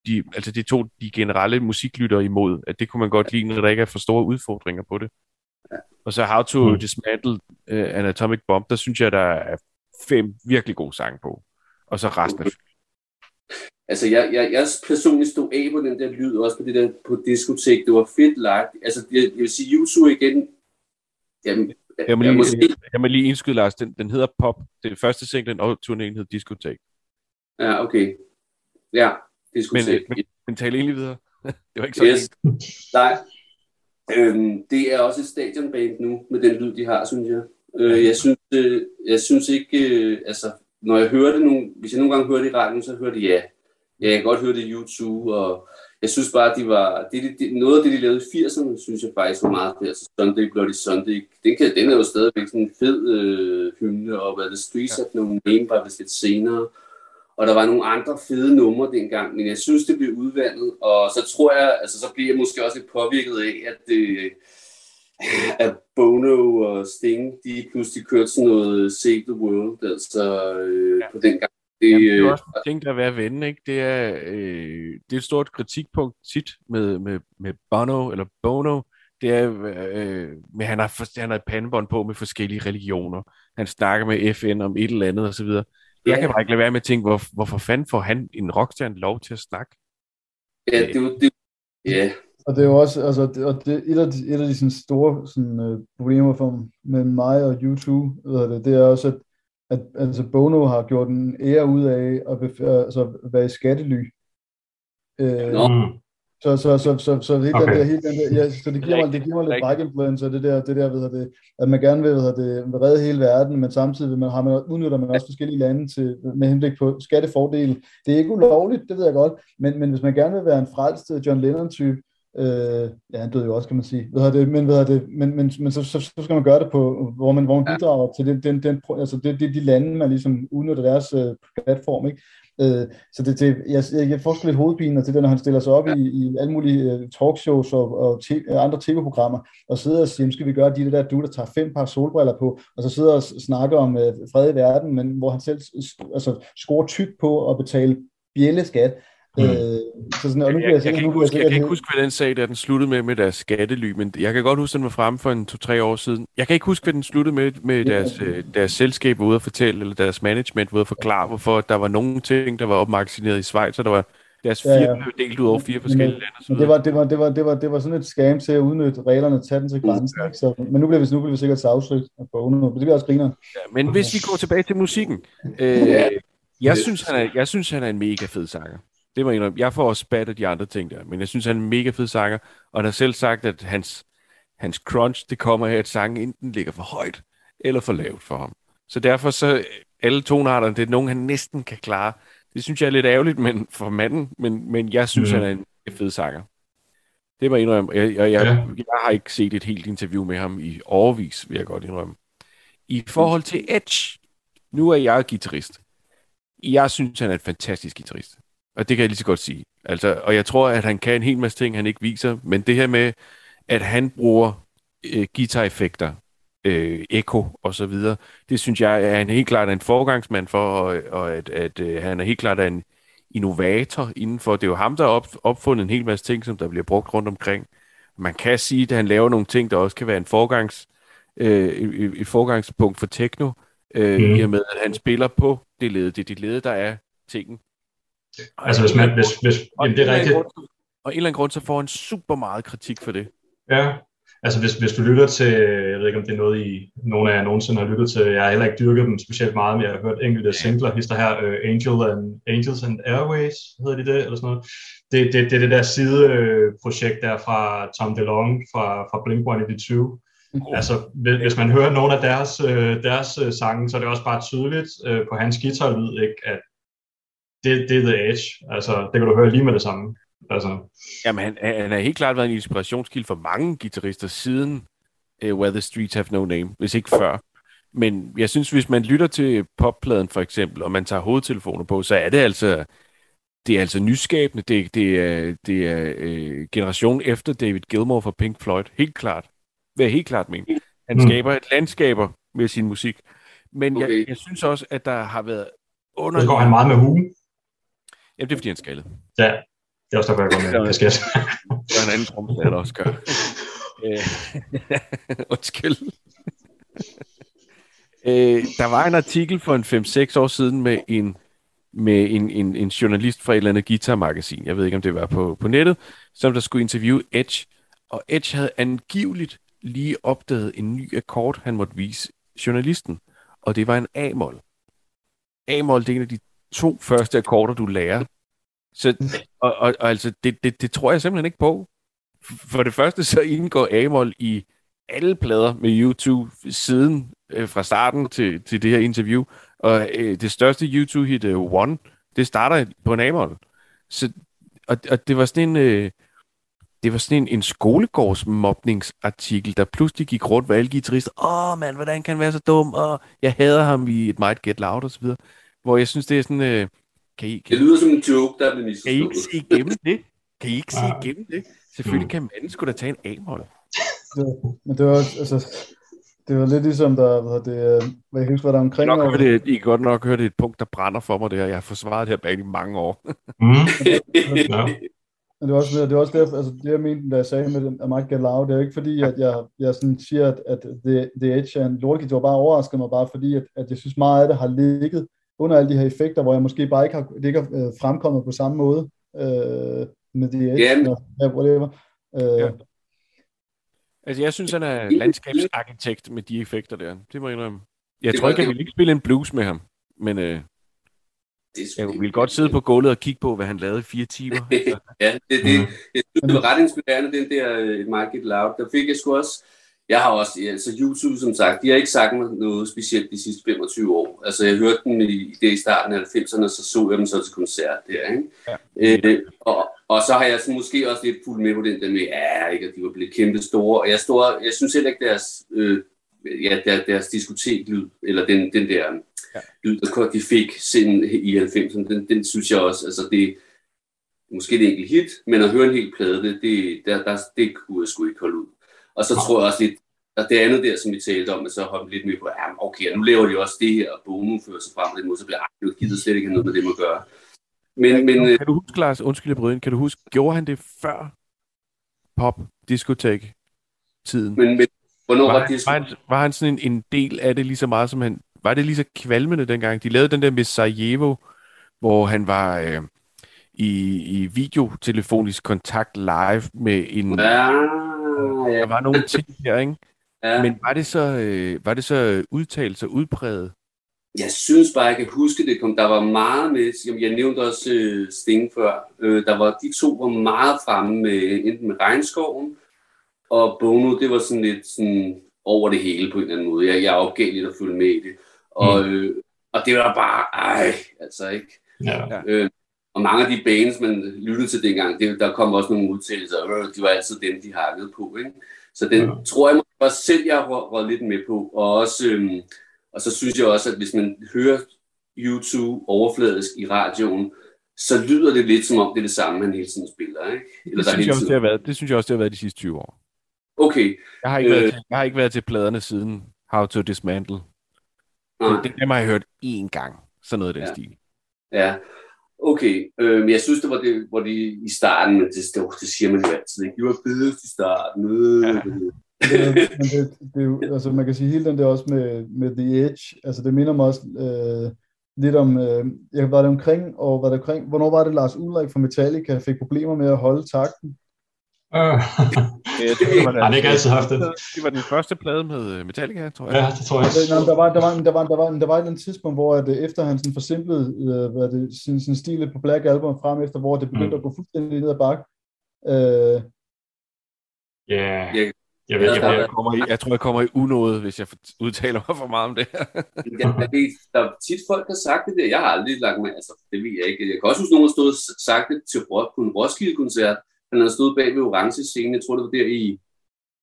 de, altså det tog de generelle musiklyttere imod, at det kunne man godt lide, når der ikke er for store udfordringer på det. Og så How to Mm. Dismantle uh, an Atomic Bomb, der synes jeg, der er fem virkelig gode sange på. Og så resten af Altså, jeg, jeg, jeg personligt stod af på den der lyd, også på det der på diskotek. Det var fedt lagt. Altså, jeg, jeg vil sige, YouTube igen, jamen, Jeg må lige, måske, jeg må lige indskyde, Lars. Den, den hedder Pop. Det er første singlen, og turnéen hedder Discotek. ja, okay. Ja, Men, diskotek. øh, men, men tal egentlig videre. det var ikke så Yes. Nej. Øhm, det er også et stadionband nu, med den lyd, de har, synes jeg. Øh, jeg, synes, øh, jeg synes ikke, øh, altså, når jeg hører det nogle, hvis jeg nogle gange hører det i radioen, så hører det ja. Ja, jeg kan godt høre det i YouTube, og jeg synes bare, at de var, det, det, det, noget af det, de lavede i 80'erne, synes jeg faktisk var meget fedt. Altså Sunday Bloody Sunday, den, kan, den er jo stadigvæk sådan en fed øh, hymne, og hvad det Streets ja. of No Name var vist lidt senere. Og der var nogle andre fede numre dengang, men jeg synes, det blev udvandet, og så tror jeg, altså så bliver jeg måske også lidt påvirket af, at, øh, at Bono og Sting, de pludselig kørte sådan noget Save the World, altså øh, ja. på den gang. Det, Jamen, det er øh, også en ting, der er værd at vende, ikke? Det er, øh, det er et stort kritikpunkt tit med, med, med Bono, eller Bono. Det er, øh, med, han har, han har et pandebånd på med forskellige religioner. Han snakker med FN om et eller andet, og så videre. Jeg kan bare ikke lade være med at tænke, hvor, hvorfor fanden får han en rockstjerne lov til at snakke? ja, det, er jo- det, ja, Og det er jo også, altså, det, og det, et af de, et af de sådan, store sådan, øh, problemer for, med mig og YouTube, ved det, det er også, at, at altså, Bono har gjort en ære ud af at bef- altså, være i skattely. Øh. Så, så, så, så, så, helt Okay. den der, helt den der, ja, så det giver mig, det giver mig lidt back influence, det der, det der, ved det, at man gerne vil, ved det, vil redde hele verden, men samtidig vil man, har man, udnytter man også forskellige lande til, med henblik på skattefordele. Det er ikke ulovligt, det ved jeg godt, men, men hvis man gerne vil være en frelst John Lennon-type, øh, ja, han døde jo også, kan man sige, ved det, men, ved det, men, men, men så, så, så, skal man gøre det på, hvor man, hvor man bidrager til den, den, den, altså det, det, de lande, man ligesom udnytter deres øh, platform, ikke? Øh, så det, det, jeg, jeg, får lidt hovedpine til det, når han stiller sig op i, i alle mulige øh, talkshows og, og te, øh, andre tv-programmer, og sidder og siger, "Jamen, skal vi gøre de det der du, der tager fem par solbriller på, og så sidder og snakker om øh, fred i verden, men hvor han selv altså, scorer tyk på at betale bjælleskat. Mm. Øh, så sådan, og nu Jeg, jeg, jeg, jeg, kan huske, jeg kan ikke sikkert- huske, hvad den sag, der den sluttede med, med deres skattely, men jeg kan godt huske, den var fremme for en to-tre år siden. Jeg kan ikke huske, hvad den sluttede med, med deres, øh, deres selskab var ude at fortælle, eller deres management var ude at forklare, hvorfor der var nogle ting, der var opmagasineret i Schweiz, og der var deres Ja, ja. firma blev delt ud over fire Men- forskellige lande. og så Men det var, det, var, det, var, det, var, det var sådan et scam til at udnytte reglerne, tage den til grænsen. Ikke? Så, men nu bliver vi, nu bliver vi sikkert sagsøgt af Bono, men det bliver også griner. Ja, men hvis vi går tilbage til musikken. Øh, jeg, synes, han er, jeg synes, han er en mega fed sanger. Det må jeg indrømme. Jeg får også spat af de andre ting der, men jeg synes, han er en mega fed sanger, og han har selv sagt, at hans, hans crunch, det kommer af, at sangen enten ligger for højt, eller for lavt for ham. Så derfor så, alle tonarterne, det er nogen, han næsten kan klare. Det synes jeg er lidt ærgerligt men, for manden, men, men jeg synes, Mm. han er en fed sanger. Det må jeg indrømme. Jeg, jeg, jeg, Ja. jeg har ikke set et helt interview med ham i overvis, vil jeg godt indrømme. I forhold til Edge, nu er jeg guitarist. Jeg synes, han er en fantastisk guitarist. Og det kan jeg lige så godt sige. Altså, og jeg tror, at han kan en hel masse ting, han ikke viser. Men det her med, at han bruger øh, guitar-effekter, øh, echo og så videre, det synes jeg er han helt klart en forgangsmand for, og, og at, at øh, han er helt klart en innovator indenfor. Det er jo ham, der har op, opfundet en hel masse ting, som der bliver brugt rundt omkring. Man kan sige, at han laver nogle ting, der også kan være en forgangs, øh, et, forgangspunkt for techno, øh, Mhm. i og med, at han spiller på det led. Det er det led, der er tingen. Altså hvis man, hvis, hvis, Og jamen det er en eller anden rigtigt. grund- Og en eller anden grund, så får han super meget kritik for det. Ja, altså hvis, hvis du lytter til, jeg ved ikke om det er noget, I, nogen af jer nogensinde har lyttet til, jeg har heller ikke dyrket dem specielt meget, men jeg har hørt enkelte singler, hister her, uh, Angel and, Angels and Airways, hedder de det, eller sådan noget. Det, det, det er det der sideprojekt der fra Tom DeLonge fra, fra Blink-182. Oh. Altså, hvis man hører nogle af deres, øh, deres sange, så er det også bare tydeligt øh, på hans guitarlyd, ikke, at det, det er The Edge. Altså, det kan du høre lige med det samme. Altså. Jamen, han, han har helt klart været en inspirationskilde for mange guitarister siden uh, Where the Streets Have No Name, hvis ikke før. Men jeg synes, hvis man lytter til poppladen for eksempel, og man tager hovedtelefoner på, så er det altså det er altså nyskabende. Det, det er, det er øh, generationen efter David Gilmour fra Pink Floyd. Helt klart. Det er helt klart men. Han mm. skaber et landskaber med sin musik. Men okay. jeg, jeg synes også, at der har været under... Så går han meget med hugen. Jamen, det er fordi, han skal. Ja. Det er også derfor, jeg går med kasket. det er en anden trommeslager, der også gør. Øh, undskyld. øh, der var en artikel for en 5-6 år siden med en med en, en, en journalist fra et eller andet guitarmagasin, jeg ved ikke, om det var på, på nettet, som der skulle interviewe Edge. Og Edge havde angiveligt lige opdaget en ny akkord, han måtte vise journalisten. Og det var en A-mol. A-mol, det er en af de to første akkorder, du lærer så, og, og, og altså, det, det, det tror jeg simpelthen ikke på. For det første, så indgår Amol i alle plader med YouTube siden øh, fra starten til, til det her interview. Og øh, det største YouTube-hit, øh, One, det starter på en Amol. Så, og, og det var sådan en... Øh, det var sådan en, en skolegårdsmobningsartikel, der pludselig gik rundt ved alle guitarister. Åh, oh, mand, hvordan kan han være så dum? Og jeg hader ham i et Might Get Loud og så videre. Hvor jeg synes, det er sådan... Øh, kan I, kan det lyder som en joke, der er blevet Kan I ikke se igennem det? Kan I ikke se igennem det? Selvfølgelig kan manden skulle da tage en A-mål. men det var, altså, det var lidt ligesom, der, hvad det, øh, hvad jeg husker, var der omkring... Nok og... det, I kan godt nok høre, det er et punkt, der brænder for mig, det her. Jeg har forsvaret det her bag i mange år. mm. ja. Men det er også, det er også derfor, altså det jeg mente, da jeg sagde med might get loud, det er jo ikke fordi, at jeg, jeg sådan siger, at, at The, The Edge er en lortkit, det var bare overrasket mig bare fordi, at, at jeg synes meget af det har ligget under alle de her effekter, hvor jeg måske bare ikke har, det ikke har øh, fremkommet på samme måde øh, med de yeah. og whatever. Øh, ja. Altså, jeg synes, han er landskabsarkitekt med de effekter der. Det må jeg indrømme. Jeg det tror ikke, jeg vil ikke spille en blues med ham, men øh, jeg ville godt sidde på gulvet og kigge på, hvad han lavede i fire timer. ja, det, det, det, det, det var ret inspirerende, den der uh, Market Loud. Der fik jeg sgu også jeg har også, altså YouTube som sagt, de har ikke sagt mig noget specielt de sidste 25 år. Altså jeg hørte dem i, det i starten af 90'erne, så så jeg dem så til koncert der, ikke? Ja. Øh, og, og så har jeg så måske også lidt fuldt med på den der med, ja, ikke, at de var blevet kæmpe store. Og jeg, står, jeg synes heller ikke deres, øh, ja, der, deres diskoteklyd, eller den, den der ja. lyd, der de fik sind i 90'erne, den, den synes jeg også, altså det, måske det enkelt hit, men at høre en hel plade, det, det, der, der, det kunne jeg sgu ikke holde ud. Og så tror jeg også lidt, at det andet der, som vi talte om, at så hoppe lidt med på, ja, okay, nu laver de også det her, og Bono fører sig frem på den måde, så bliver jeg givet slet ikke noget med det, man gør. Men, ja, men, kan, kan du huske, Lars, undskyld jeg kan du huske, gjorde han det før pop, diskotek tiden? Men, men hvornår var, var, det? Var han, var han sådan en, en del af det lige så meget, som han, var det lige så kvalmende dengang? De lavede den der med Sarajevo, hvor han var øh, i, i videotelefonisk kontakt live med en... Ja der var nogle ting her, ikke? Ja. Men var det så, øh, var det så udtalt, så udpræget? Jeg synes bare, jeg kan huske det. Kom, der var meget med, jeg nævnte også øh, Sting før, øh, der var, de to var meget fremme med, enten med regnskoven, og Bono, det var sådan lidt sådan over det hele på en eller anden måde. Jeg, jeg opgav lidt at følge med i det. Og, mm. øh, og det var bare, ej, altså ikke. Ja. Øh, og mange af de bands, man lyttede til dengang, det, der kom også nogle udtalelser, og de var altid dem, de hakkede på. Ikke? Så den ja. tror jeg også selv, jeg har råd lidt med på. Og, også, øhm, og så synes jeg også, at hvis man hører YouTube overfladisk i radioen, så lyder det lidt som om, det er det samme, han hele tiden spiller. Ikke? Eller det, synes jeg også, det, har været, det synes jeg også, det har været de sidste 20 år. Okay. Jeg har ikke, øh, været, til, jeg har ikke været til pladerne siden How to Dismantle. Det, det, det har jeg hørt én gang. Sådan noget af den ja. stil. Ja, Okay, øh, jeg synes, det var det, hvor de i starten, men det, det, det siger man jo altid, ikke? De var bedst i starten. Øh, ja. det, det, det, altså man kan sige hele den der også med, med The Edge, altså det minder mig også øh, lidt om, øh, jeg var det omkring, og var det omkring, hvornår var det Lars Ulrik fra Metallica fik problemer med at holde takten? Han har ikke altid haft det. Det var den første plade med øh, Metallica, tror jeg. Ja, det tror jeg. Nå, der, var, der, var, der, var, der, var, der var et eller andet tidspunkt, hvor at, øh, efter han sådan forsimplede øh, hvad det, sin, sin stil på Black Album frem efter, hvor det begyndte mm. at gå fuldstændig ned ad bakke. Øh, Ja, Jeg, jeg ved, Jeg, jeg, tror, jeg, kommer i, jeg tror, jeg kommer i unåde, hvis jeg udtaler mig for meget om det her. jeg, ved, der er tit folk, der har sagt det der. Jeg har aldrig lagt mig, altså det ved jeg ikke. Jeg kan også huske, nogen har stået og sagt det til på en Roskilde-koncert. Han havde stået bag ved orange scene, jeg tror det var der i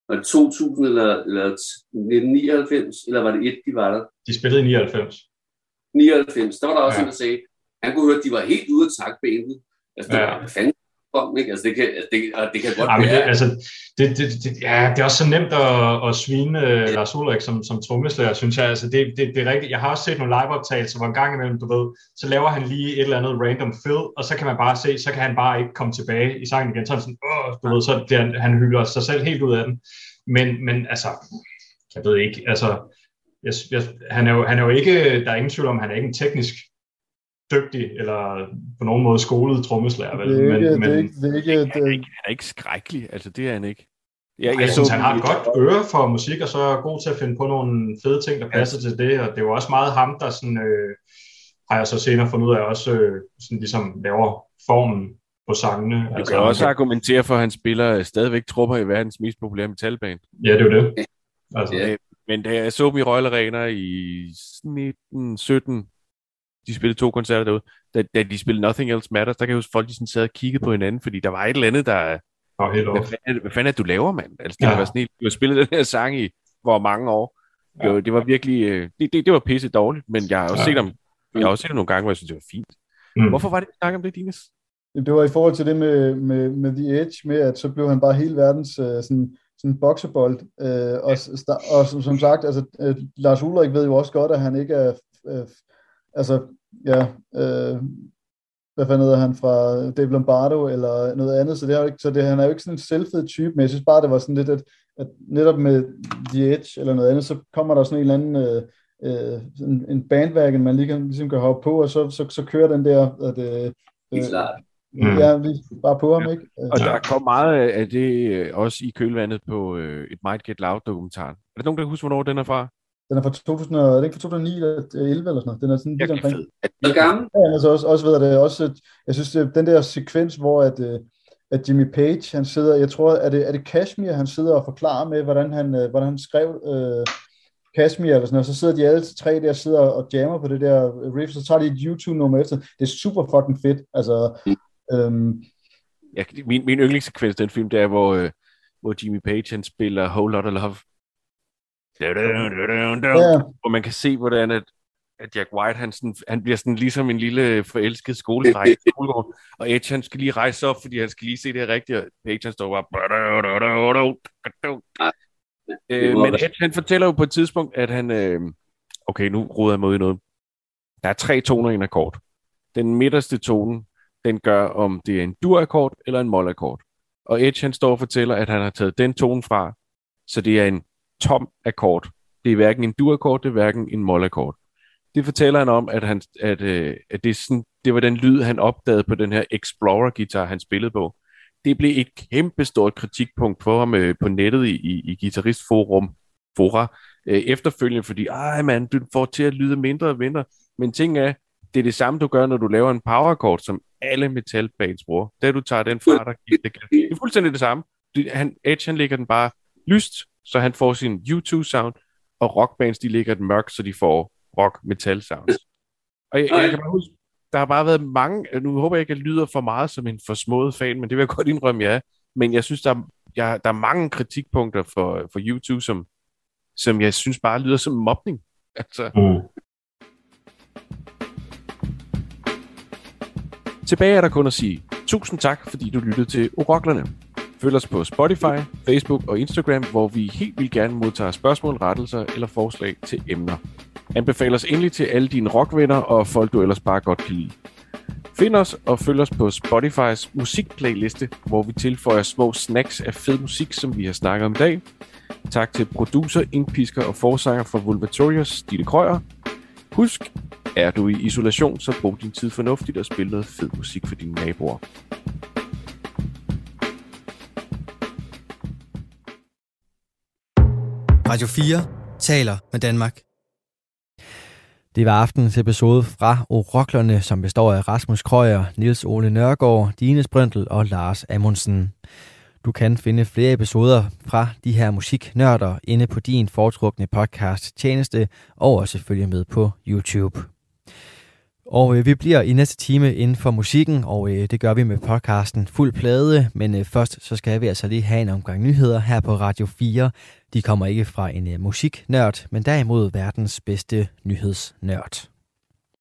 var det 2000 eller, eller 1999, eller var det et, de var der? de spillede i 99. 99, der var der også Ja. en, der sagde, han kunne høre, at de var helt ude af takt bandet. Altså, Ja. hvad fanden om, ikke? Altså, det kan, altså, det, og det kan godt Ja, men det, altså, det, det, det, ja, det er også så nemt at, at svine uh, Lars Ulrik som, som trommeslager, synes jeg. Altså, det, det, det er rigtigt. Jeg har også set nogle liveoptagelser, hvor en gang imellem, du ved, så laver han lige et eller andet random fill, og så kan man bare se, så kan han bare ikke komme tilbage i sangen igen. Så han sådan, Åh, du ved, så han, han hylder sig selv helt ud af den. Men, men altså, jeg ved ikke, altså, jeg, jeg, han, er jo, han er jo ikke, der er ingen tvivl om, han er ikke en teknisk dygtig, eller på nogen måde skolet trommeslager, vel? det, er ikke, men, men, det, er ikke, det er ikke, Han er det, ikke, han er ikke skrækkelig, altså det er han ikke. Ja, Jeg, jeg synes, han har et godt øre for musik, og så er god til at finde på nogle fede ting, der passer til det, og det er jo også meget ham, der sådan, øh, har jeg så senere fundet ud af, også øh, sådan ligesom laver formen på sangene. Du kan også argumentere for, at han spiller øh, stadigvæk trupper i verdens mest populære metalband. Ja, det er jo det. Altså, Ja. Men da jeg så dem i Royal Arena i 1917, de spillede to koncerter derude, da, da de spillede Nothing Else Matters, der kan jeg huske, folk de sådan sad og kiggede på hinanden, fordi der var et eller andet, der... og helt Hvad fanden, er hvad fanden er det, du laver, mand? Altså, det Ja. ja. var sådan helt, du har spillet den her sang i hvor mange år. Det, var, det var virkelig... øh, Det, det, det var pisse dårligt, men jeg har også Ja. set dem, jeg har også set dem nogle gange, hvor jeg synes, det var fint. Mm. Hvorfor var det, vi snakkede om det, Dines? det var i forhold til det med, med, med The Edge, med at så blev han bare hele verdens øh, sådan, sådan boksebold. Øh, og, og som, som sagt, altså, øh, Lars Ulrik ved jo også godt, at han ikke er, øh, altså, ja, øh, hvad fanden hedder han fra Dave Lombardo eller noget andet, så, det er jo ikke, så det, han er jo ikke sådan en selvfed type, men jeg synes bare, det var sådan lidt, at, at netop med The Edge eller noget andet, så kommer der sådan en eller anden øh, øh, sådan en bandwagon, man lige kan, ligesom kan hoppe på, og så, så, så kører den der, at, øh, Helt klart. Mm. Ja, vi bare på ham, ikke? Og der kom meget af det øh, også i kølvandet på øh, et Might Get Loud-dokumentaren. Er der nogen, der kan huske, hvornår den er fra? Den er fra 2000, og- er det ikke fra 2009 eller 11 eller sådan noget? Den er sådan vidt Virkelig omkring. fed. Så gammel? Ja, altså også, også ved det, også, jeg synes, det, den der sekvens, hvor at, øh, at Jimmy Page, han sidder, jeg tror, er det, er det Kashmir, han sidder og forklarer med, hvordan han, øh, hvordan han skrev øh, Kashmir eller sådan noget, så sidder de alle tre der, sidder og jammer på det der riff, så tager de et YouTube-nummer efter. Det er super fucking fedt, altså, øhm, Ja, min, min yndlingssekvens i den film, det er, hvor, øh, hvor Jimmy Page han spiller Whole Lotta Love. Ja, Hvor man kan se, hvordan at, at Jack White, han, sådan, han bliver sådan ligesom en lille forelsket skoledreng i skolegården. Og Edge, han skal lige rejse op, fordi han skal lige se det her rigtigt. Og Page, han står bare... Øh, men Edge, han fortæller jo på et tidspunkt, at han... Øh, okay, nu roder jeg mig ud i noget. Der er tre toner i en akkord. Den midterste tone, den gør, om det er en dur-akkord eller en mol-akkord. Og Edge, han står og fortæller, at han har taget den tone fra, så det er en tom akkord. Det er hverken en dur-akkord, det er hverken en mol-akkord. Det fortæller han om, at, han, at, øh, at det, er sådan, det var den lyd, han opdagede på den her Explorer-guitar, han spillede på. Det blev et kæmpestort kritikpunkt for ham øh, på nettet i, i, i Guitaristforum, fora, øh, efterfølgende, fordi, ej man, du får til at lyde mindre og mindre. Men ting er, det er det samme, du gør, når du laver en power chord, som alle metalbands bruger. Da du tager den fra dig, det, det er fuldstændig det samme. Det- Han, Edge, han lægger den bare lyst, så han får sin U2-sound, og rockbands, de lægger den mørk, så de får rock-metal-sounds. Og jeg, jeg kan bare huske, der har bare været mange, nu håber jeg ikke, at jeg lyder for meget som en forsmået fan, men det vil jeg godt indrømme, jeg er. Men jeg synes, der er, jeg, der er mange kritikpunkter for, for YouTube, som, som jeg synes bare lyder som mobning. Altså, Mm. Tilbage er der kun at sige tusind tak, fordi du lyttede til Oroklerne. Følg os på Spotify, Facebook og Instagram, hvor vi helt vildt gerne modtager spørgsmål, rettelser eller forslag til emner. Anbefal os endelig til alle dine rockvenner og folk, du ellers bare godt kan lide. Find os og følg os på Spotifys musikplayliste, hvor vi tilføjer små snacks af fed musik, som vi har snakket om i dag. Tak til producer, indpisker og forsanger for Vulvatorius, Stine Krøyer. Husk, er du i isolation, så brug din tid fornuftigt og spil noget fed musik for dine naboer. Radio 4 taler med Danmark. Det var aftenens episode fra Oroklerne, som består af Rasmus Krøyer, Nils Ole Nørgaard, Dine Sprøntel og Lars Amundsen. Du kan finde flere episoder fra de her musiknørder inde på din foretrukne podcast tjeneste, og også følge med på YouTube. Og øh, vi bliver i næste time inden for musikken, og øh, det gør vi med podcasten Fuld Plade. Men øh, først så skal vi altså lige have en omgang nyheder her på Radio 4. De kommer ikke fra en øh, musiknørd, men derimod verdens bedste nyhedsnørd.